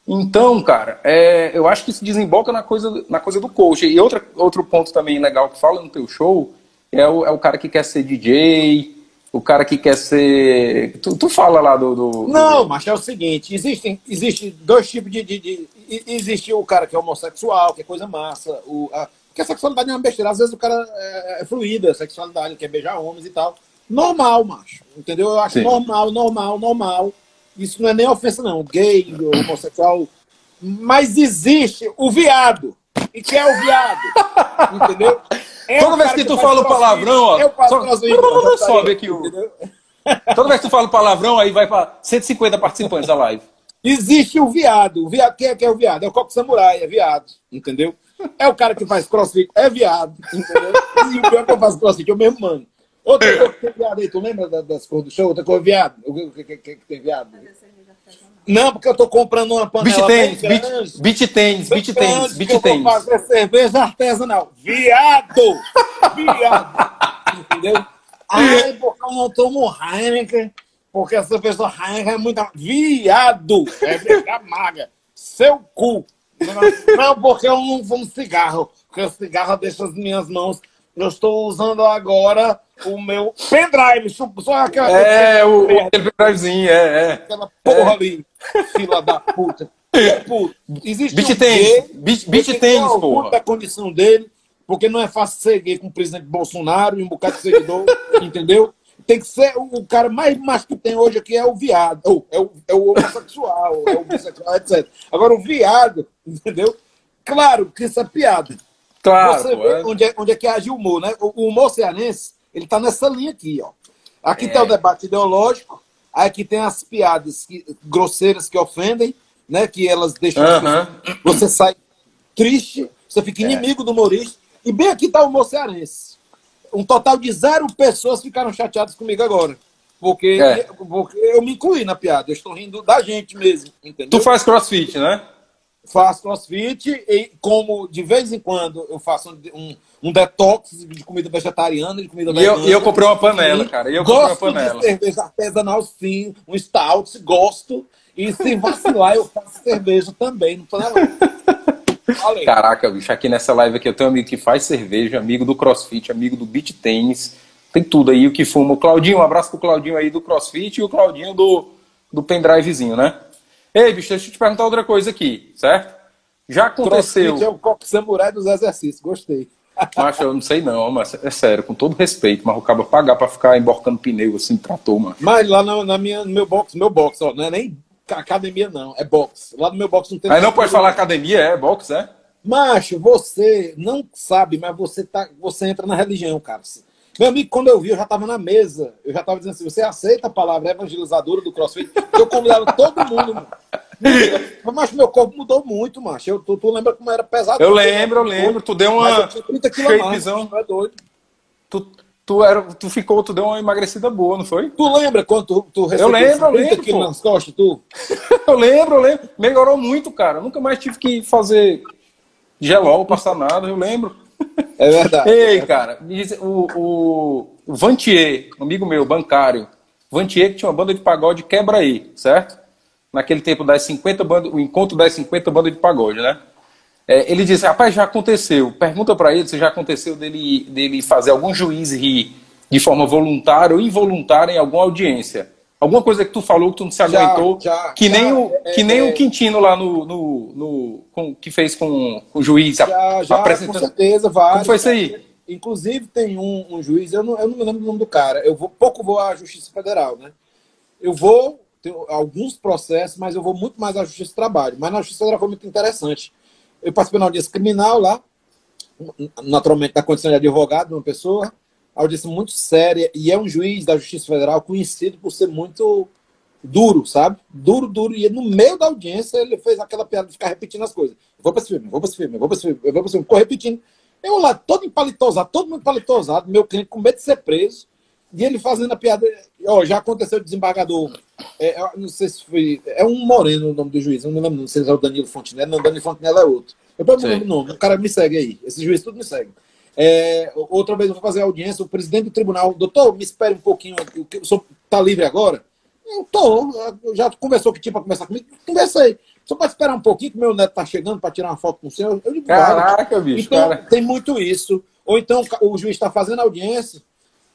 Então, cara, é, eu acho que isso desemboca na coisa, na coisa do coach. E outra, outro ponto também legal que fala no teu show é o, é o cara que quer ser DJ, o cara que quer ser. Tu, tu fala lá do. do não, mas é o seguinte: existem existe dois tipos de, de, de, Existe o cara que é homossexual, que é coisa massa. O, a, porque a sexualidade é uma besteira. Às vezes o cara é, é fluida, a sexualidade, quer beijar homens e tal. Normal, macho. Entendeu? Eu acho Sim. normal, normal, normal. Isso não é nem ofensa, não. Gay, homossexual. Mas existe o viado. E que é o viado? Entendeu? É Toda vez que, tu fala o palavrão, ó. Eu só... sobe aqui o. Toda vez que tu fala o palavrão, aí vai para 150 participantes da live. Existe o viado. O viado. Quem é que é o viado? É o copo samurai, é viado. Entendeu? É o cara que faz crossfit, é viado. Entendeu? E o pior que eu faço crossfit, eu mesmo mano. Outra coisa que tem viado aí, tu lembra das cores do show? Outra coisa, viado. O que, que, que, que tem viado? Não, porque eu tô comprando uma panela. Beach tênis, beach, beach tênis, beach tênis, beach tênis. Eu vou fazer cerveja artesanal. Viado! Viado! Entendeu? Ai, porque eu não tomo Heineken, porque essa pessoa Heineken é muito. Viado! É briga maga. Seu cu! Não, porque eu não fumo cigarro, porque o cigarro deixa as minhas mãos eu estou usando agora o meu pendrive. Só aquela. É, o, aquele pendrivezinho, é, é. Aquela porra é. ali, fila da puta. Puta. Existe beat um tênis, beat, beat tênis, porra. da condição dele, porque não é fácil ser gay com o presidente Bolsonaro e um bocado de seguidor, entendeu? Tem que ser o cara mais macho que tem hoje aqui é o viado, ou é o, é o homossexual, é o bissexual, etc. Agora, o viado, entendeu? Claro que isso é piada. Claro. Você vê é. onde, é, onde é que age o humor, né? O, o humor cearense, ele tá nessa linha aqui, ó. Aqui é. tem o debate ideológico, aqui tem as piadas que, grosseiras que ofendem, né? Que elas deixam você, você sai triste, você fica é. inimigo do humorista. E bem aqui tá o humor cearense. Um total de zero pessoas ficaram chateadas comigo agora. Porque, é. porque eu me incluí na piada. Eu estou rindo da gente mesmo. Entendeu? Tu faz crossfit, né? Faço crossfit e como de vez em quando eu faço um, um detox de comida vegetariana, de comida e eu, e eu comprei uma panela, cara. Eu gosto comprei uma panela. de cerveja artesanal, sim, um stout, gosto. E se vacilar, eu faço cerveja também no panelão. Caraca, bicho, aqui nessa live aqui eu tenho um amigo que faz cerveja, amigo do crossfit, amigo do beach tênis, tem tudo aí o que fuma. O Claudinho, um abraço pro Claudinho aí do crossfit e o Claudinho do, do pendrivezinho, né? Ei, bicho, deixa eu te perguntar outra coisa aqui, certo? Já aconteceu. Crossfit é o copo samurai dos exercícios, gostei. Macho, eu não sei não, mas é sério, com todo respeito, mas o cabo pagar pra ficar emborcando pneu assim, trator, mano. Mas lá na, na, minha, no meu box, meu box, ó, não é nem academia não, é box. Lá no meu box não tem. Aí não pode falar academia, é box, é? Macho, você não sabe, mas você tá, você entra na religião, cara. Meu amigo, quando eu vi, eu já estava na mesa. Eu já estava dizendo assim: você aceita a palavra evangelizadora do CrossFit? Eu convidava todo mundo. Mas meu corpo mudou muito, macho. Eu, tu, tu lembra como era pesado? Eu lembro, eu lembro. Tu deu uma. Shapezão. Tu é doido. Tu, tu, era, tu ficou, tu deu uma emagrecida boa, não foi? Tu lembra quando tu, tu recebeu eu lembro, eu lembro, nas costas, tu? eu lembro, eu lembro. Melhorou muito, cara. Eu nunca mais tive que fazer gelol, passar nada, eu lembro. É verdade. Ei, cara, o, o, o Vantier, amigo meu, bancário, Vantier que tinha uma banda de pagode quebra aí, certo? Naquele tempo das 50 bandas, o encontro das 50 bandas de pagode, né? É, ele disse, rapaz, já aconteceu. Pergunta para ele se já aconteceu dele, dele fazer algum juiz rir de forma voluntária ou involuntária em alguma audiência. Alguma coisa que tu falou que tu não se aguentou, já, já, que, já, nem o, é, que nem é, o Quintino lá no, no, no com, que fez com, o juiz. Já, já apresentando. com certeza, vários. Como foi isso aí? Inclusive tem um, um, juiz, eu não, eu não me lembro o nome do cara, eu vou, pouco vou à Justiça Federal, né? Eu vou, tenho alguns processos, mas eu vou muito mais à Justiça do Trabalho. Mas na Justiça Federal foi muito interessante. Eu participei na audiência criminal lá, naturalmente na condição de advogado de uma pessoa, audiência muito séria e é um juiz da Justiça Federal conhecido por ser muito duro, sabe? Duro, duro. E no meio da audiência ele fez aquela piada de ficar repetindo as coisas. Vou para esse filme, vou para esse filme, vou para esse filme, vou para esse filme. Ficou repetindo. Eu lá, todo empalitosado, todo mundo empalitosado, meu cliente com medo de ser preso, e ele fazendo a piada. Ó, já aconteceu o desembargador. É, não sei se foi. É um moreno o nome do juiz, não me lembro, não sei se é o Danilo Fontenelle. Não, Danilo Fontenelle é outro. Eu não lembro o nome, o cara me segue aí. Esse juiz tudo me segue. É, outra vez eu vou fazer audiência, o presidente do tribunal, doutor, me espere um pouquinho, o senhor está livre agora? Eu tô, já conversou que tinha para conversar comigo? Conversei. Só pode esperar um pouquinho que meu neto está chegando para tirar uma foto com o senhor. Eu digo, Caraca, bicho. Então, cara. tem muito isso. Ou então o juiz está fazendo audiência,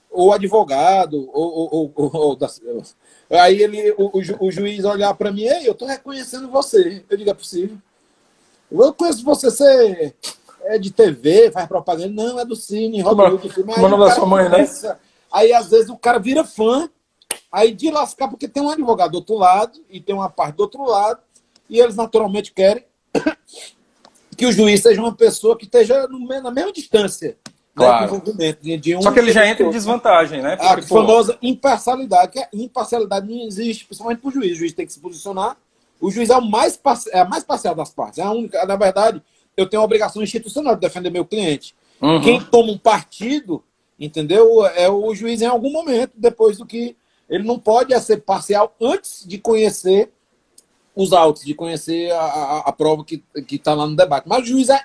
ou advogado, ou, ou, ou, ou da... aí ele, o, o, juiz olhar para mim, ei, eu estou reconhecendo você. Eu digo, é possível. Eu conheço você, você é de TV, faz propaganda. Não, é do Cine, Roda Como é o nome da sua mãe, né? Aí, às vezes, o cara vira fã, aí de lascar, porque tem um advogado do outro lado e tem uma parte do outro lado, e eles naturalmente querem que o juiz seja uma pessoa que esteja no, na mesma distância. Né, claro. Né, um Só que ele já entra em desvantagem, né? Porque, a famosa imparcialidade, que a imparcialidade não existe, principalmente para o juiz. O juiz tem que se posicionar. O juiz é, o mais, é a mais parcial das partes. É a única, na verdade, eu tenho a obrigação institucional de defender meu cliente. Uhum. Quem toma um partido, entendeu? É o juiz em algum momento, depois do que ele não pode ser parcial antes de conhecer os autos, de conhecer a, a, a prova que está lá no debate. Mas o juiz, é,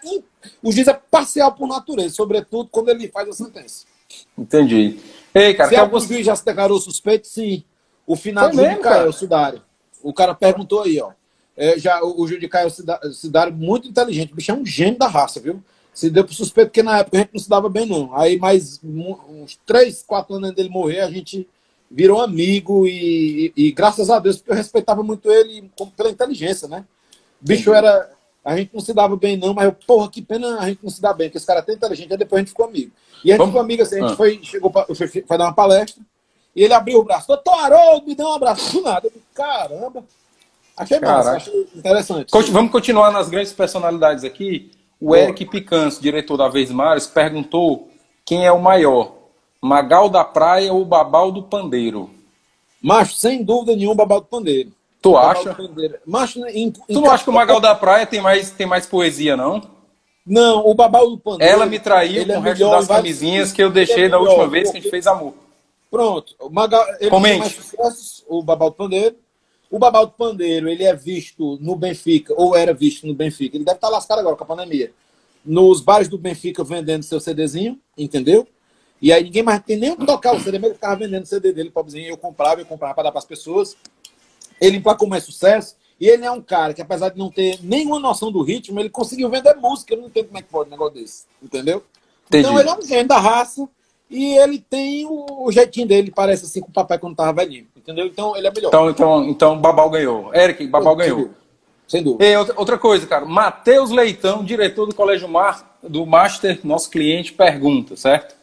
o juiz é parcial por natureza, sobretudo quando ele faz a sentença. Entendi. Ei, cara, se algum alguns... juiz já se declarou suspeito, sim. O final do Caio Sudário. O cara perguntou aí, ó. É, já, o, o Judicaio Cidário, muito inteligente, o bicho é um gênio da raça, viu? Se deu pro suspeito, porque na época a gente não se dava bem, não. Aí, mais uns três, quatro anos dele morrer, a gente virou amigo e, e, e, graças a Deus, porque eu respeitava muito ele pela inteligência, né? O bicho era. A gente não se dava bem, não, mas, eu, porra, que pena a gente não se dá bem, porque esse cara é tão inteligente, aí depois a gente ficou amigo. E a gente Vamos... ficou amigo assim, a gente ah. foi, chegou pra, foi, foi dar uma palestra, e ele abriu o braço, doutor Haroldo, me dá um abraço. Do nada, eu caramba. Achei massa, achei interessante. Vamos continuar nas grandes personalidades aqui. O Boa. Eric Picanso, diretor da Vez Mares, perguntou quem é o maior, Magal da Praia ou Babal do Pandeiro? Macho, sem dúvida nenhuma, Babal do Pandeiro. Tu Babal acha? Macho, em, em tu não acha que o Magal da Praia tem mais, tem mais poesia, não? Não, o Babal do Pandeiro... Ela me traiu com é o resto das camisinhas que eu deixei é da última vez que a gente fez amor. Pronto, o Magal, ele Comente. tem mais sucessos, o Babal do Pandeiro. O Babal do Pandeiro, ele é visto no Benfica, ou era visto no Benfica. Ele deve estar lascado agora com a pandemia. Nos bares do Benfica vendendo seu CDzinho, entendeu? E aí ninguém mais tem nem o que tocar o CD, mas ele ficava vendendo o CD dele, pobrezinho. Eu comprava, eu comprava para dar para as pessoas. Ele, para como é sucesso, e ele é um cara que, apesar de não ter nenhuma noção do ritmo, ele conseguiu vender música. Eu não entendo como é que pode um negócio desse, entendeu? Entendi. Então ele é um gênio da raça e ele tem o, jeitinho dele, parece assim com o papai quando tava velhinho, entendeu? Então ele é melhor. Então, então, então Babal ganhou. Eric, Babal ganhou. Sem dúvida. Sem dúvida. E outra, coisa, cara. Matheus Leitão, diretor do Colégio Mar, do Master, nosso cliente, pergunta, certo?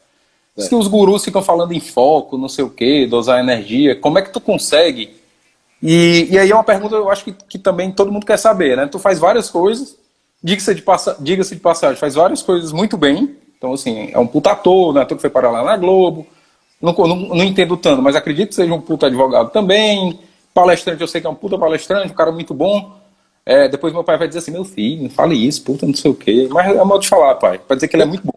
Diz que os gurus ficam falando em foco, não sei o quê, dosar energia. Como é que tu consegue? E, e aí é uma pergunta eu acho que, que também todo mundo quer saber, né? Tu faz várias coisas, diga-se de, passa, diga de passagem, faz várias coisas muito bem, então, assim, é um puta ator, né? Ator que foi parar lá na Globo. Não, não, não, entendo tanto, mas acredito que seja um puta advogado também. Palestrante, eu sei que é um puta palestrante, um cara muito bom. É, depois meu pai vai dizer assim, meu filho, não fale isso, puta, não sei o quê. Mas é modo de falar, pai. Vai dizer que ele é muito bom.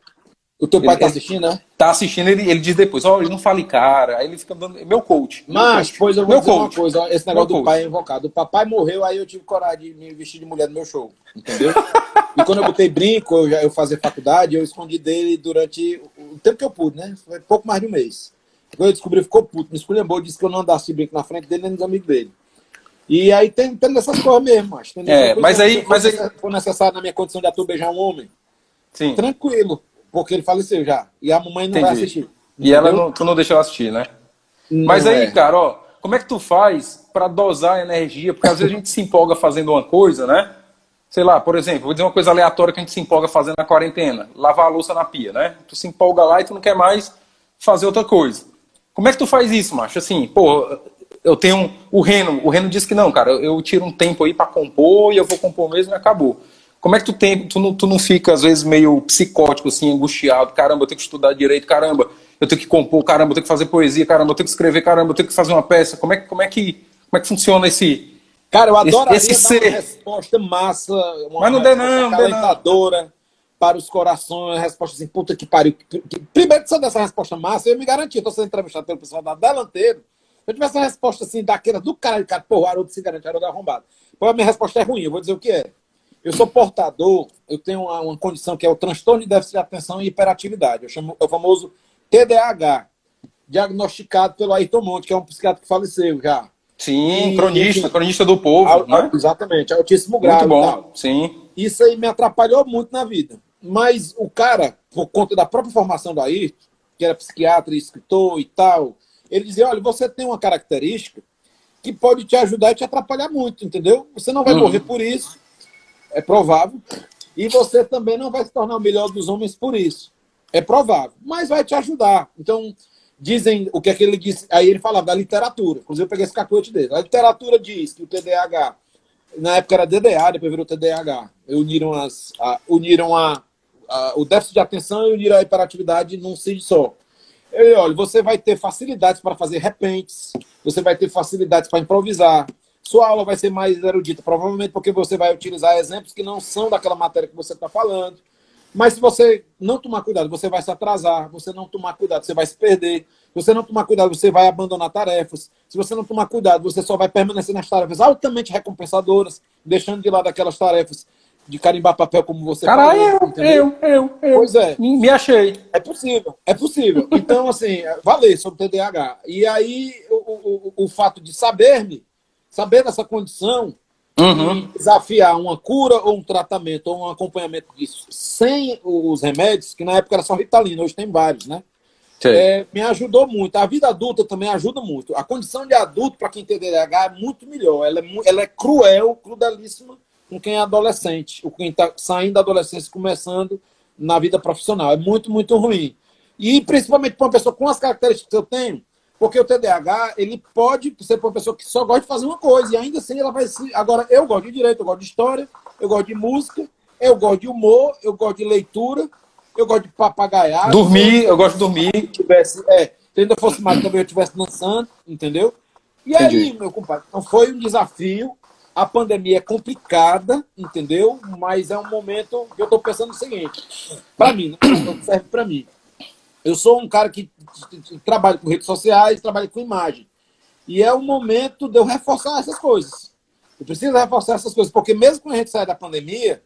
O teu pai ele, tá assistindo, né? Tá assistindo, ele, ele diz depois, ó, oh, ele não fale cara. Aí ele fica dando. Meu coach. Mas, coach. pois eu vou meu dizer coach. uma coisa, ó, esse negócio meu do coach. pai é invocado. O papai morreu, aí eu tive coragem de me vestir de mulher no meu show. Entendeu? e quando eu botei brinco, eu já eu fazia faculdade, eu escondi dele durante o tempo que eu pude, né? Foi pouco mais de um mês. Quando eu descobri, ficou puto, me esculhambou, disse que eu não andasse de brinco na frente dele nem nos amigos dele. E aí tem, tem dessas coisas mesmo, acho. É, mas aí. Mas aí... For necessário na minha condição de ator beijar um homem. Sim. Tranquilo porque ele faleceu já. E a mamãe não Entendi. vai assistir. Entendeu? E ela não, tu não deixou assistir, né? Não Mas aí, é. cara, ó, como é que tu faz para dosar a energia? Porque às vezes a gente se empolga fazendo uma coisa, né? Sei lá, por exemplo, vou dizer uma coisa aleatória que a gente se empolga fazendo na quarentena, lavar a louça na pia, né? Tu se empolga lá e tu não quer mais fazer outra coisa. Como é que tu faz isso, macho? Assim, pô, eu tenho o Reno, o Reno disse que não, cara, eu tiro um tempo aí para compor e eu vou compor mesmo e acabou. Como é que tu tem, tu não, tu não fica às vezes meio psicótico, assim, angustiado, caramba, eu tenho que estudar direito, caramba, eu tenho que compor, caramba, eu tenho que fazer poesia, caramba, eu tenho que escrever, caramba, eu tenho que fazer uma peça. Como é, como é, que, como é que funciona esse. Cara, eu adoraria esse, esse ser... uma resposta massa, uma Mas não dê não, dê não. para os corações, resposta assim, puta que pariu. Primeiro que você dessa resposta massa, eu me garanti, estou sendo entrevistado pelo pessoal da Delanteiro. Se eu tivesse uma resposta assim, daquela do cara, cara, porra, Haroldo se garante, Haroldo é arrombado. Pô, a minha resposta é ruim, eu vou dizer o que é. Eu sou portador, eu tenho uma, uma condição que é o transtorno de déficit de atenção e hiperatividade. Eu chamo é o famoso TDAH, diagnosticado pelo Ayrton Monte, que é um psiquiatra que faleceu já. Sim, e, cronista, enfim, cronista do povo. né? Exatamente, altíssimo grau. Muito bom, sim. Isso aí me atrapalhou muito na vida. Mas o cara, por conta da própria formação do Ayrton, que era psiquiatra e escritor e tal, ele dizia: olha, você tem uma característica que pode te ajudar e te atrapalhar muito, entendeu? Você não vai uhum. morrer por isso, é provável, e você também não vai se tornar o melhor dos homens por isso, é provável, mas vai te ajudar. Então, dizem o que é que ele disse, aí ele falava da literatura, inclusive eu peguei esse cacoete dele. A literatura diz que o TDAH, na época era DDA, depois virou TDAH, uniram, as, a, uniram a, a, o déficit de atenção e uniram a hiperatividade num CID só. Eu, olha, você vai ter facilidades para fazer repentes, você vai ter facilidades para improvisar. Sua aula vai ser mais erudita, provavelmente porque você vai utilizar exemplos que não são daquela matéria que você está falando. Mas se você não tomar cuidado, você vai se atrasar. Você não tomar cuidado, você vai se perder. Se você não tomar cuidado, você vai abandonar tarefas. Se você não tomar cuidado, você só vai permanecer nas tarefas altamente recompensadoras, deixando de lado aquelas tarefas de carimbar papel como você Caralho, falou. eu, eu, eu, eu. Pois é. Me achei. É possível, é possível. Então, assim, valeu sobre o TDAH. E aí, o, o, o fato de saber-me, saber dessa condição, uhum. desafiar uma cura ou um tratamento ou um acompanhamento disso sem os remédios, que na época era só Ritalina, hoje tem vários, né? É, me ajudou muito. A vida adulta também ajuda muito. A condição de adulto, para quem tem TDAH, é muito melhor. Ela é, ela é cruel, crudelíssima com quem é adolescente, com quem está saindo da adolescência começando na vida profissional. É muito, muito ruim. E principalmente para uma pessoa com as características que eu tenho, porque o TDAH, ele pode ser para uma pessoa que só gosta de fazer uma coisa, e ainda assim ela vai se. Agora, eu gosto de direito, eu gosto de história, eu gosto de música, eu gosto de humor, eu gosto de leitura, eu gosto de papagaiar. Dormir, eu gosto de dormir. Se tivesse, é, se ainda fosse mais também eu estivesse dançando, entendeu? E Entendi. aí, meu compadre, então foi um desafio a pandemia é complicada, entendeu? Mas é um momento que eu estou pensando o seguinte, para mim, né? serve para mim. Eu sou um cara que trabalha com redes sociais, trabalha com imagem. E é o momento de eu reforçar essas coisas. Eu preciso reforçar essas coisas, porque mesmo quando a gente sai da pandemia,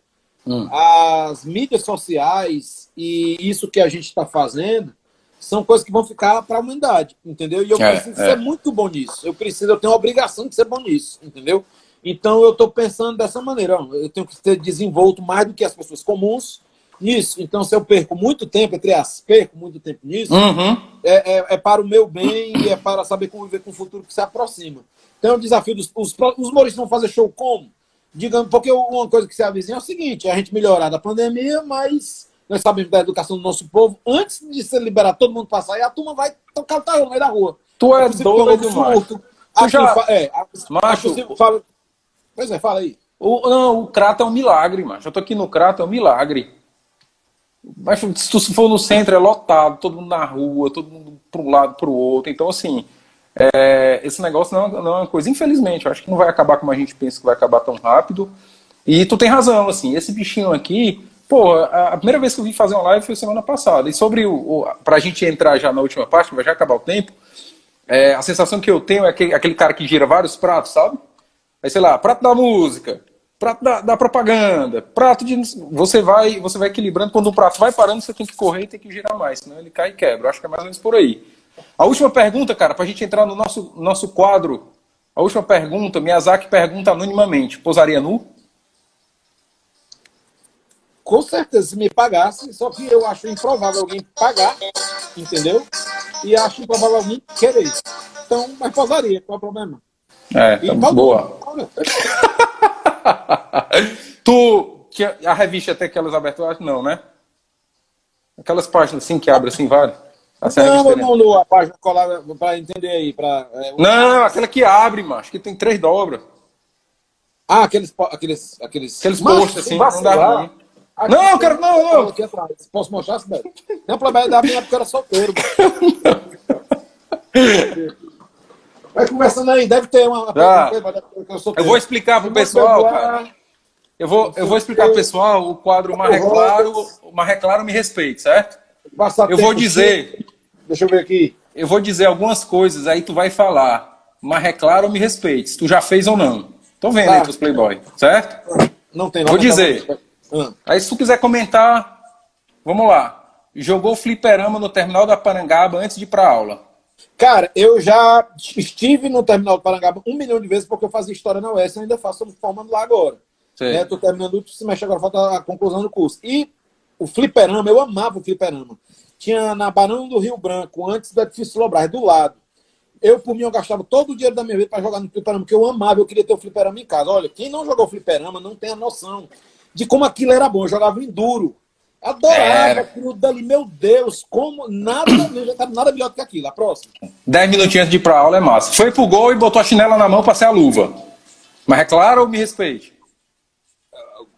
hum. as mídias sociais e isso que a gente está fazendo são coisas que vão ficar para a humanidade, entendeu? E eu é, preciso é. ser muito bom nisso. Eu preciso, eu tenho a obrigação de ser bom nisso, entendeu? Então eu estou pensando dessa maneira, eu tenho que ser desenvolto mais do que as pessoas comuns nisso. Então, se eu perco muito tempo, entre as perco muito tempo nisso, uhum. é, é, é, para o meu bem e é para saber conviver com o futuro que se aproxima. Então, o desafio dos os, os humoristas vão fazer show como? Digamos, porque uma coisa que se avizinha é o seguinte: é a gente melhorar da pandemia, mas nós sabemos da educação do nosso povo, antes de se liberar todo mundo para sair, a turma vai tocar o tarô no meio da rua. Tu é doido, surto. Aqui, já... é, macho, fala, Pois é, fala aí. O, não, o Crato é um milagre, mano. Eu tô aqui no Crato, é um milagre. Mas se tu for no centro, é lotado, todo mundo na rua, todo mundo para um lado, para o outro. Então, assim, é, esse negócio não, não, é uma coisa. Infelizmente, eu acho que não vai acabar como a gente pensa que vai acabar tão rápido. E tu tem razão, assim, esse bichinho aqui, pô, a, primeira vez que eu vim fazer uma live foi semana passada. E sobre o. o pra gente entrar já na última parte, vai já acabar o tempo, é, a sensação que eu tenho é aquele, aquele cara que gira vários pratos, sabe? Aí, sei lá, prato da música, prato da, da, propaganda, prato de. Você vai, você vai equilibrando. Quando o prato vai parando, você tem que correr e tem que girar mais, senão ele cai e quebra. Acho que é mais ou menos por aí. A última pergunta, cara, para a gente entrar no nosso, nosso quadro. A última pergunta, Miyazaki pergunta anonimamente: posaria nu? Com certeza, se me pagasse, só que eu acho improvável alguém pagar, entendeu? E acho improvável alguém querer. Então, mas posaria, qual é o problema? É, tá boa. tu, que a revista tem aquelas aberturas? Não, né? Aquelas páginas assim que abre assim, vale? Essa não, não, não, a página colada para entender aí. Pra, é, não, aquela que abre, macho, que tem três dobras. Ah, aqueles. Aqueles, aqueles, aqueles posts assim, não dá não. Aqui, não, eu quero. Não, não. Aqui atrás. Posso mostrar, Sibeli? Tem um problema da minha época era solteiro. Vai conversando aí, deve ter uma. Ah, eu, eu vou explicar pro pessoal, cara. Eu vou, eu vou explicar pro pessoal o quadro Marre Claro, Marre Claro me respeite, certo? Eu vou dizer. Deixa eu ver aqui. eu vou dizer algumas coisas, aí tu vai falar, Marre Claro me respeite, se tu já fez ou não. Tô vendo aí Tá. teus Playboy, certo? Não tem Vou nada. dizer. Ah, Aí se tu quiser comentar, vamos lá. Jogou fliperama no terminal da Parangaba antes de ir pra aula. Cara, eu já estive no terminal do Parangaba um milhão de vezes porque eu fazia história na UES e ainda faço, estou formando lá agora. Sei. Né? Tô terminando o último semestre, agora falta a conclusão do curso. E o fliperama, eu amava o fliperama. Tinha na Barão do Rio Branco, antes do edifício Lobras, do lado. Eu, por mim, eu gastava todo o dinheiro da minha vida para jogar no fliperama, porque eu amava, eu queria ter o fliperama em casa. Olha, quem não jogou fliperama não tem a noção de como aquilo era bom. Eu jogava enduro. Adorava Era. aquilo dali, meu Deus, como nada, nada melhor do que aquilo. A próxima. Dez minutinhos antes de ir pra aula é massa. Foi pro gol e botou a chinela na mão pra ser a luva. Mas é claro ou me respeite?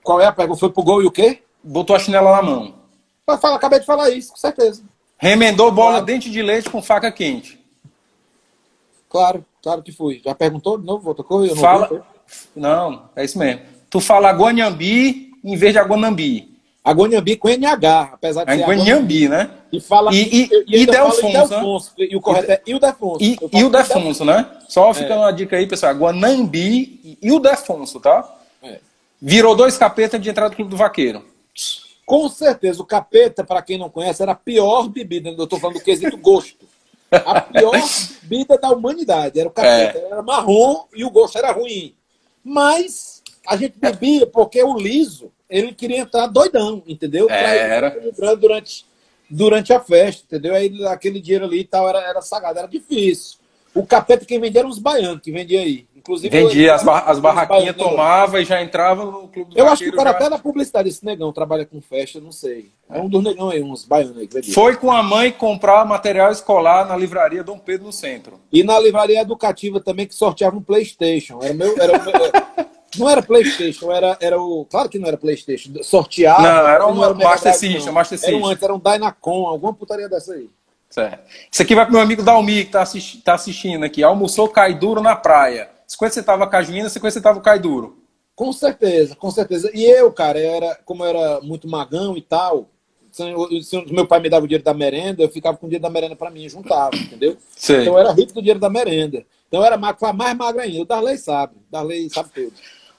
Qual é a pergunta? Foi pro gol e o quê? Botou a chinela na mão. Eu falo, acabei de falar isso, com certeza. Remendou bola Claro. dente de leite com faca quente. Claro, claro que fui. Já perguntou de novo? Eu não Fala. Não, é isso mesmo. Tu fala Guanhambi em vez de Aguanambi. Aguanhambi com NH, apesar de É ser Guanhambi, né? E fala. E- e- e falo Delfonso, Ildefonso, E o correto é Ildefonso. E, e o Defonso, né? Só fica uma dica aí, pessoal. Guanambi e o Defonso, tá? É. Virou dois capetas de entrada do Clube do Vaqueiro. Com certeza, o capeta, para quem não conhece, era a pior bebida. Eu estou falando do quesito gosto. A pior bebida da humanidade. Era o capeta. É. Era marrom e o gosto era ruim. Mas a gente bebia porque o liso, ele queria entrar doidão, entendeu? Pra ele Era. ficar equilibrando durante, durante a festa, entendeu? Aí aquele dinheiro ali e tal era, era sagrado, era difícil. O capeta quem vendia eram os baianos que vendia aí. Inclusive, Vendia eu- as, bar- as barraquinhas, tomava e já entrava no Clube do Eu acho que o cara já- até na publicidade, esse negão trabalha com festa, não sei. É um dos negão aí, uns baianos aí que vendia. Foi com a mãe comprar material escolar na livraria Dom Pedro no centro. E na livraria educativa também que sorteava um Playstation. Era meu, era o meu- não era Playstation, era, era o. Claro que não era Playstation. Sorteava. Não, era um Mega Master System. Master Era um System. antes, era um Dynacon, alguma putaria dessa aí. Certo. Isso aqui vai pro meu amigo Dalmi, que tá, assisti- tá assistindo aqui. Almoçou cai duro na praia. 50 centavos a cajuína, 50 centavos o cai duro. Com certeza, com certeza. E eu, cara, era, como eu era muito magão e tal, se, se meu pai me dava o dinheiro da merenda, eu ficava com o dinheiro da merenda pra mim, juntava, entendeu? Sei. Então eu era rico do dinheiro da merenda. Então eu era magro, mais magro ainda. O Darley sabe. O Darley sabe tudo.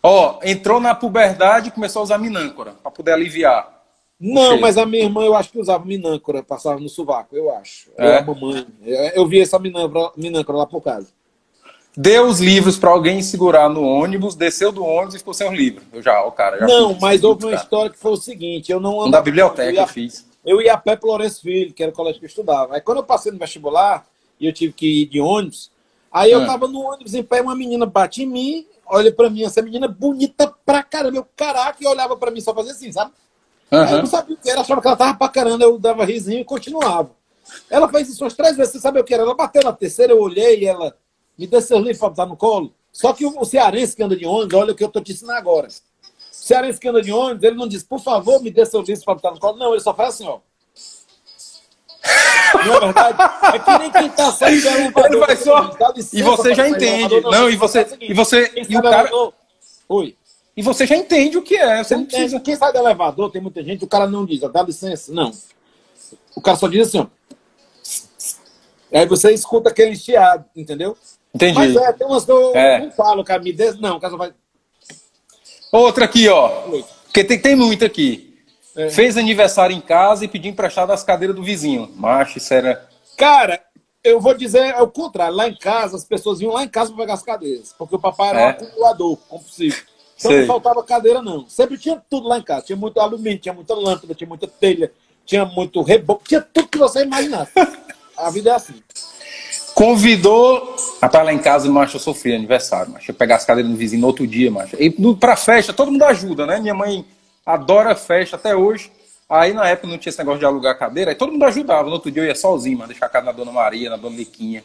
Ó, entrou na puberdade e começou a usar minâncora, pra poder aliviar. Não, mas a minha irmã eu acho que usava minâncora, passava no sovaco, eu acho. É? Ou a mamãe. Eu, eu vi essa minâncora, minâncora lá por casa. Deu os livros pra alguém segurar no ônibus, desceu do ônibus e ficou sem os livros. Eu já, ó, cara. Já não, mas houve uma cara. história que foi o seguinte: eu não andava. da biblioteca eu eu ia, fiz. eu ia a pé pro Lourenço Filho, que era o colégio que eu estudava. Aí quando eu passei no vestibular e eu tive que ir de ônibus, aí eu Ah. tava no ônibus em pé, uma menina bate em mim, olha pra mim, essa menina bonita pra caramba, eu caraca, e olhava pra mim só fazia assim, sabe? Aí Eu não sabia o que era, achava que ela tava pra caramba, eu dava risinho e continuava. Ela fez isso umas três vezes, você sabe o que era? Ela bateu na terceira, eu olhei e ela me deu seus livros pra botar no colo. Só que o, cearense que anda de ônibus, olha o que eu tô te ensinando agora. O cearense que anda de ônibus, ele não diz, por favor, me dê seus livros pra botar no colo. Não, ele só faz assim, ó. Não é verdade? É que nem quem tá saindo do elevador. Ele vai só- E você já entende. elevador. Não, e você- é e você- e o cara- Oi. E você já entende o que é, você não Quem, precisa. quem sai do elevador, tem muita gente, o cara não diz, dá licença. Não. O cara só diz assim, ó. Aí você escuta aquele chiado, entendeu? Entendi. Mas é, tem umas que eu É. não falo, cara, me dê. Não, o cara só vai. Outra aqui, ó. Oi. Porque tem, tem muito aqui. É. Fez aniversário em casa e pediu emprestado as cadeiras do vizinho. Macho, isso era. Cara, eu vou dizer o contrário. Lá em casa, as pessoas iam lá em casa para pegar as cadeiras. Porque o papai era É. um acumulador compulsivo. Então Sei. não faltava cadeira, não. Sempre tinha tudo lá em casa. Tinha muito alumínio, tinha muita lâmpada, tinha muita telha, tinha muito reboco, tinha tudo que você imaginasse. A vida é assim. Convidou. Rapaz, lá em casa, macho, eu sofri aniversário, macho. Eu pegar as cadeiras do vizinho no outro dia, macho. E no- pra festa, todo mundo ajuda, né? Minha mãe adora festa até hoje. Aí na época não tinha esse negócio de alugar cadeira, aí todo mundo ajudava. No outro dia eu ia sozinho, mano, deixar a casa na Dona Maria, na Dona Liquinha.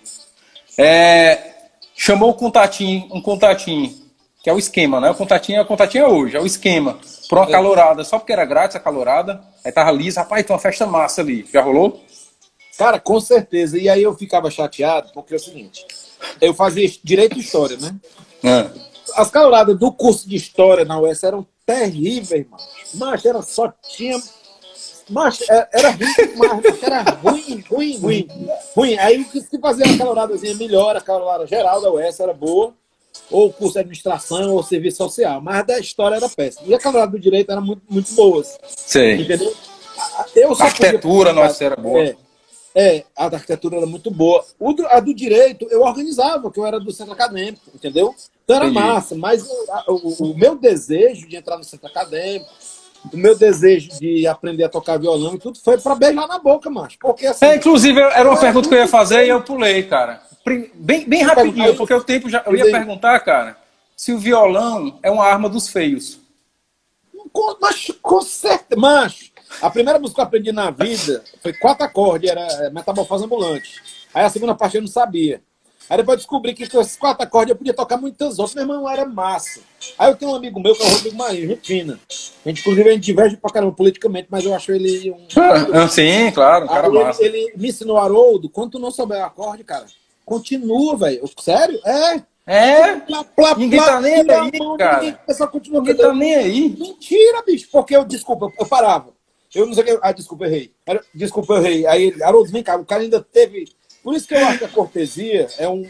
É, chamou o contatinho, um contatinho, que é o esquema, né? O contatinho, o contatinho é hoje, é o esquema. Por uma calorada, só porque era grátis a calorada. Aí tava lisa, rapaz, tem uma festa massa ali. Já rolou? Cara, com certeza. E aí eu ficava chateado, porque é o seguinte: eu fazia direito e história, né? É. As caloradas do curso de história na UES eram terríveis, mano. Macho, era só tinha. Macho, era, era ruim demais, era ruim, ruim, ruim. Ruim. Aí o que se fazia naquela horadazinha melhor, aquela horada geral da UES era boa, ou curso de administração, ou serviço social. Mas da história era péssima. E aquela horada do direito era muito, muito boas. Sei. Entendeu? Eu a arquitetura nossa era boa. É, é, a arquitetura era muito boa. O a do direito eu organizava, que eu era do centro acadêmico, entendeu? Então era Entendi. massa, mas o, o, meu desejo de entrar no centro acadêmico, o meu desejo de aprender a tocar violão e tudo foi para beijar na boca, macho. Porque assim. É, inclusive, era uma pergunta que eu ia fazer e eu pulei, cara. Bem, bem rapidinho, porque o tempo já. Eu ia perguntar, cara, se o violão é uma arma dos feios. Mas com certeza. Macho, a primeira música que eu aprendi na vida foi quatro acordes, era Metamorfose Ambulante. Aí a segunda parte eu não sabia. Aí depois descobri que com esses quatro acordes eu podia tocar muitas outras. Meu irmão, era massa. Aí eu tenho um amigo meu, que é o Rodrigo Marinho, fina. A gente, inclusive, a gente diverge pra caramba politicamente, mas eu acho ele um. Ah, sim, claro, um cara ele, massa. Ele me ensinou Haroldo, quando tu não souber o acorde, cara, continua, velho. Sério? É. É? Plá, plá, ninguém plá, tá nem aí, mão, cara. Ninguém, continua ninguém tá nem aí. Mentira, bicho. Porque eu, desculpa, eu parava. Eu não sei o que. Ah, desculpa, errei. Desculpa, errei. Aí ele, Haroldo, vem cá, o cara ainda teve. Por isso que eu acho que a cortesia é um,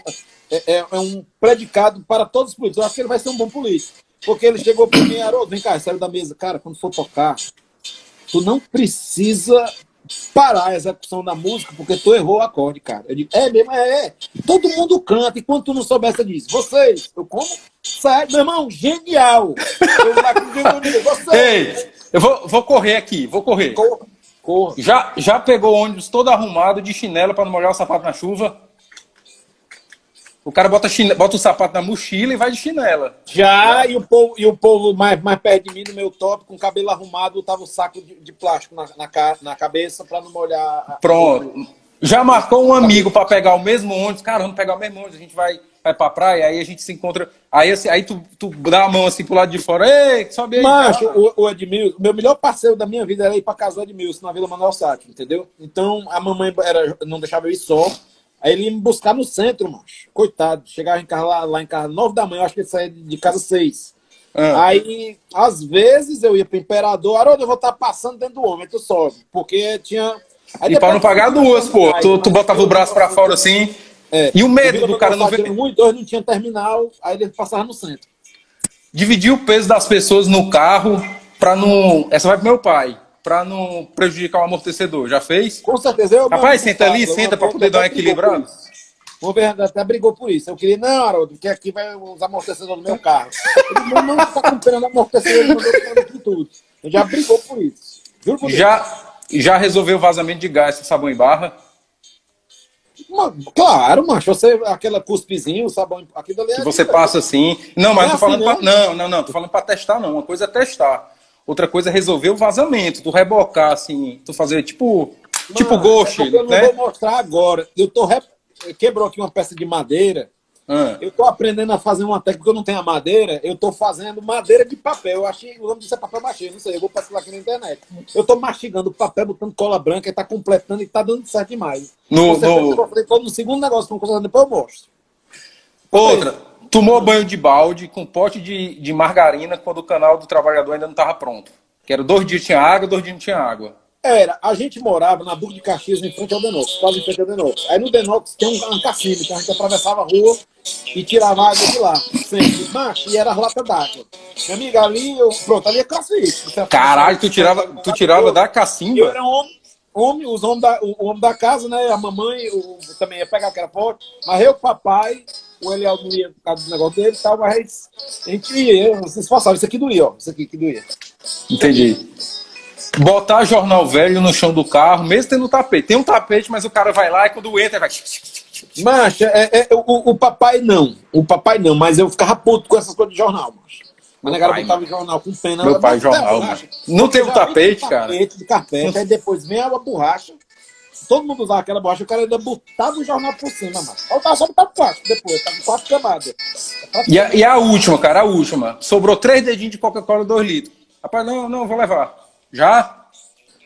é, é, é um predicado para todos os políticos. Eu acho que ele vai ser um bom político. Porque ele chegou para mim, Haroldo, vem cá, saiu da mesa. Cara, quando for tocar, tu não precisa parar a execução da música porque tu errou o acorde, cara. Eu digo, é mesmo, é, é. Todo mundo canta, e quando tu não soubesse, diz, vocês, eu como? Sério, meu irmão, genial. Eu com vocês. Ei, eu vou, vou correr aqui, vou correr. Corra, corra. Já, já pegou o ônibus todo arrumado de chinelo para não molhar o sapato na chuva? O cara bota, bota o sapato na mochila e vai de chinela. Já, e o povo, e o povo mais, mais perto de mim, no meu top, com o cabelo arrumado, tava o saco de, de plástico na, na, na cabeça para não molhar. Pronto. Já marcou um amigo para pegar o mesmo ônibus. Cara, vamos pegar o mesmo ônibus, a gente vai, vai pra praia, aí a gente se encontra. Aí, assim, aí tu, tu dá a mão assim pro lado de fora. Ei, sobe aí. Macho, o, o Edmilson, meu melhor parceiro da minha vida era ir pra casa do Edmilson, na Vila Manuel Sátio, entendeu? Então a mamãe era, não deixava eu ir só. Aí ele ia me buscar no centro, macho. Coitado. Chegava em casa lá, lá em casa, nove da manhã, acho que ele saía de casa seis. Ah. Aí, às vezes, eu ia pro Imperador, Haroldo, eu vou estar tá passando dentro do homem, tu sobe. Porque tinha. Aí e para não pagar duas, pô. tu, tu botava o braço para fora assim. É. E o medo do cara não ver. Um e dois não tinha terminal, aí ele passava no centro. Dividir o peso das pessoas no carro para não. Essa vai pro meu pai para não prejudicar o amortecedor. Já fez? Com certeza. Eu Rapaz, senta ali, senta para poder dar uma equilibrada. O Bernardo até brigou por isso. Eu queria, não, Haroldo, porque aqui vai os amortecedores do meu carro. Ele não, não está comprando amortecedor do tudo. Ele já brigou por isso. Juro por já, já resolveu o vazamento de gás com sabão em barra? Claro, macho. Você, aquela cuspezinho, o sabão, aquilo ali é Que você passa assim. Não, mas não, é tô falando assim, pra, não, não, não, tô falando para testar, não. Uma coisa é testar. Outra coisa é resolver o vazamento, tu rebocar, assim, tu fazer tipo. Mano, tipo ghost, é eu não né? vou mostrar agora. Eu tô. Rep... Quebrou aqui uma peça de madeira. Ah. Eu tô aprendendo a fazer uma técnica que eu não tenho a madeira. Eu tô fazendo madeira de papel. Eu achei. O nome disso é papel machê, não sei. Eu vou pesquisar aqui na internet. Eu tô mastigando o papel, botando cola branca e tá completando e tá dando certo demais. No, no... Segundo negócio que eu depois eu mostro. Outra. Tomou banho de balde com pote de, de margarina quando o canal do trabalhador ainda não estava pronto. Que era dois dias tinha água, dois dias não tinha água. Era, a gente morava na Duque de Caxias, em frente ao Denox, quase em frente ao Denox. Aí no Denox tem um, um cassino, então a gente atravessava a rua e tirava água de lá, sempre. Mas, e era lata d'água. Minha amiga, ali, eu, pronto, ali é cacete. Caralho, tu tirava, tu tirava da cacimba? Eu era um homem, homem os homens da, o, homem da casa, né, a mamãe o, também ia pegar aquela pote, mas eu, papai, o Eliel não ia por causa do negócio dele e tal, mas a gente ia, se esforçava. Isso aqui doía, ó. Isso aqui que doía. Entendi. Botar jornal velho no chão do carro, mesmo tendo tapete. Tem um tapete, mas o cara vai lá e quando entra, vai. Mancha, é, é, o, o papai não. O papai não, mas eu ficava puto com essas coisas de jornal, mancha. Mas a galera botava jornal com pena. Meu pai, jornal. Não tem um tapete, cara. Tapete de carpete, aí depois vem a borracha todo mundo usava aquela borracha, o cara ainda botava o jornal por cima, mano. Eu tava só botando quatro depois, tava quatro camadas. E a, e a última, cara, a última. Sobrou três dedinhos de Coca-Cola dois litros. Rapaz, não, não, vou levar. Já?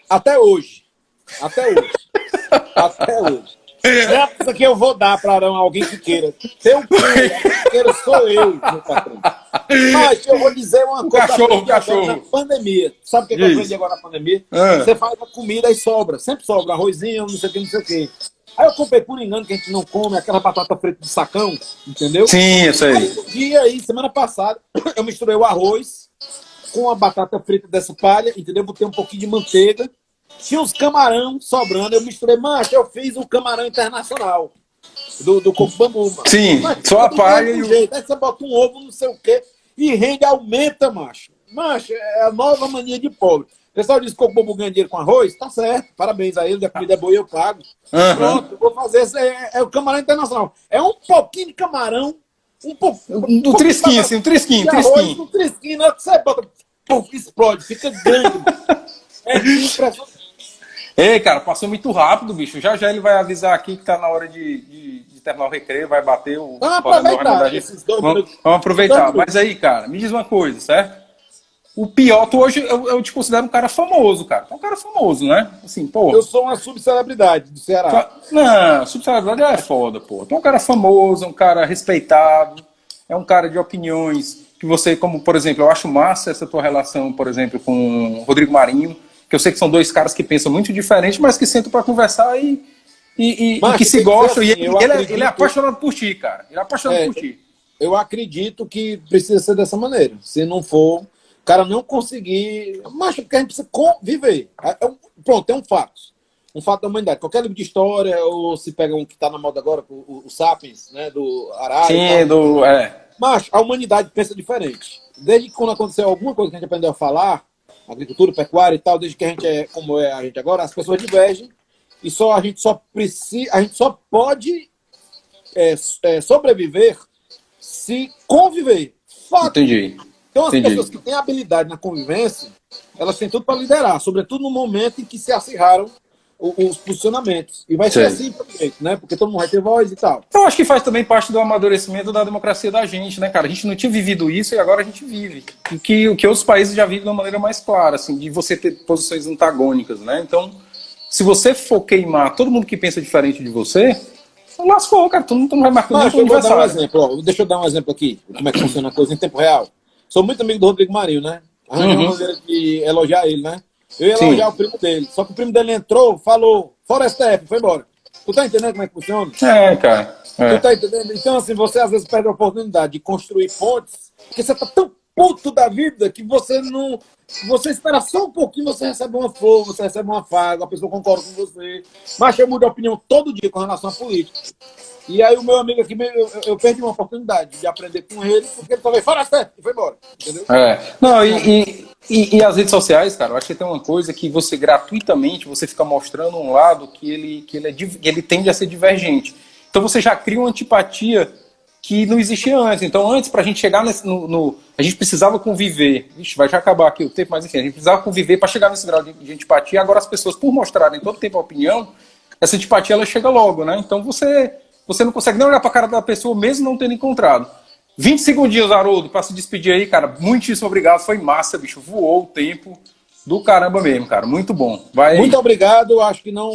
Até hoje. Até hoje. Até hoje. Essa que eu vou dar para alguém que queira. Seu que queira sou eu, meu patrão. Mas eu vou dizer uma o coisa. Cachorro, cachorro. Na pandemia. Sabe o que, que eu aprendi agora na pandemia? Ah. Você faz a comida e sobra. Sempre sobra. Arrozinho, não sei o que, não sei o que. Aí eu comprei por engano que a gente não come aquela batata frita de sacão, entendeu? Sim, isso Aí aí. um dia aí, semana passada, eu misturei o arroz com a batata frita dessa palha, entendeu? Botei um pouquinho de manteiga. Tinha uns camarão sobrando, eu misturei. Macho, eu fiz o camarão internacional do, do coco bambu. mano. Sim, Mas só a palha e o- jeito. Aí você bota um ovo, não sei o quê, e rende, aumenta, macho. Macho, é a nova mania de pobre. O pessoal diz que o coco bambu ganha dinheiro com arroz, tá certo. Parabéns a ele, a comida é boa e eu pago. Aham. Pronto, vou fazer esse. É, é o camarão internacional. É um pouquinho de camarão, um pouco. Do trisquinho, assim, um trisquinho, arroz, trisquinho. um trisquinho, na hora que você bota, puf, explode, fica grande. é impressionante. Ei, cara, passou muito rápido, bicho. Já já ele vai avisar aqui que tá na hora de, de- de terminar o recreio, vai bater o. Vamos o coordenador, aproveitar vamos, vamos aproveitar. Mas aí, cara, me diz uma coisa, certo? O pior, tu hoje eu, eu te considero um cara famoso, cara. Tu é um cara famoso, né? Assim, pô. Eu sou uma subcelebridade do Ceará. Não, subcelebridade é foda, pô. Tu é um cara famoso, é um cara respeitado, é um cara de opiniões que você, como, por exemplo, eu acho massa essa tua relação, por exemplo, com o Rodrigo Marinho, que eu sei que são dois caras que pensam muito diferente, mas que sentam pra conversar e, e, e- Mas e que se gostam. e assim, ele, eu ele é, acredito- ele é apaixonado por ti, cara. Ele é apaixonado É, por ti. Eu acredito que precisa ser dessa maneira. Se não for, o cara não conseguir. Mas porque a gente precisa conviver. É um- pronto, é um fato. Um fato da humanidade. Qualquer livro de história, ou se pega um que está na moda agora, o, o, Sapiens, né, do Arara. Sim, do. É. Mas a humanidade pensa diferente. Desde que quando aconteceu alguma coisa que a gente aprendeu a falar, agricultura, pecuária e tal, desde que a gente é como é a gente agora, as pessoas divergem e só a gente só precisa, a gente só pode é, é, sobreviver se conviver. Fato. Entendi. Então as entendi. pessoas que têm habilidade na convivência, elas têm tudo para liderar, sobretudo no momento em que se acirraram os posicionamentos. E vai ser Sei. assim, jeito, né? Porque todo mundo vai ter voz e tal. Eu acho que faz também parte do amadurecimento da democracia da gente, né, cara? A gente não tinha vivido isso e agora a gente vive. O que, o que outros países já vivem de uma maneira mais clara, assim, de você ter posições antagônicas, né? Então, se você for queimar todo mundo que pensa diferente de você, lascou, cara. Tu não, tu não vai marcar Mas nem eu dar um exemplo. Ó. Deixa eu dar um exemplo aqui, como é que funciona a coisa em tempo real. Sou muito amigo do Rodrigo Marinho, né? Arranjei Uhum. uma maneira de elogiar ele, né? Eu ia Sim. elogiar o primo dele. Só que o primo dele entrou, falou, fora STF, foi embora. Tu tá entendendo como é que funciona? É, cara. É. Tu tá entendendo? Então, assim, você às vezes perde a oportunidade de construir pontes, porque você tá tão puto da vida que você não. Você espera só um pouquinho, você recebe uma flor, você recebe uma faga, a pessoa concorda com você. Mas eu mudo de opinião todo dia com relação à política. E aí o meu amigo aqui, eu, eu- perdi uma oportunidade de aprender com ele, porque ele falou, fora certo, e foi embora. Entendeu? É. Não, e, e, e- as redes sociais, cara, eu acho que tem uma coisa que você gratuitamente você fica mostrando um lado que ele, que ele, é, que ele tende a ser divergente. Então você já cria uma antipatia que não existia antes. Então, antes, para a gente chegar nesse, no, no- A gente precisava conviver. Vixe, vai já acabar aqui o tempo, mas enfim, a gente precisava conviver para chegar nesse grau de, de antipatia. Agora, as pessoas, por mostrarem todo tempo a opinião, essa antipatia ela chega logo, né? Então você, você não consegue nem olhar para a cara da pessoa, mesmo não tendo encontrado. 20 segundinhos, Haroldo, para se despedir aí, cara. Muitíssimo obrigado. Foi massa, bicho. Voou o tempo do caramba mesmo, cara. Muito bom. Vai. Muito obrigado. Acho que não,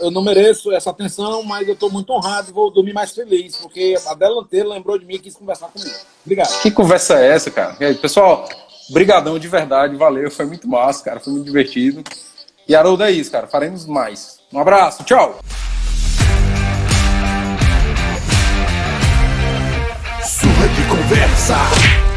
eu não mereço essa atenção, mas eu estou muito honrado e vou dormir mais feliz, porque a delanteira lembrou de mim e quis conversar comigo. Obrigado. Que conversa é essa, cara? E aí, pessoal, brigadão de verdade, valeu, foi muito massa, cara, foi muito divertido. E Haroldo é isso, cara, faremos mais. Um abraço, tchau! Surra de conversa.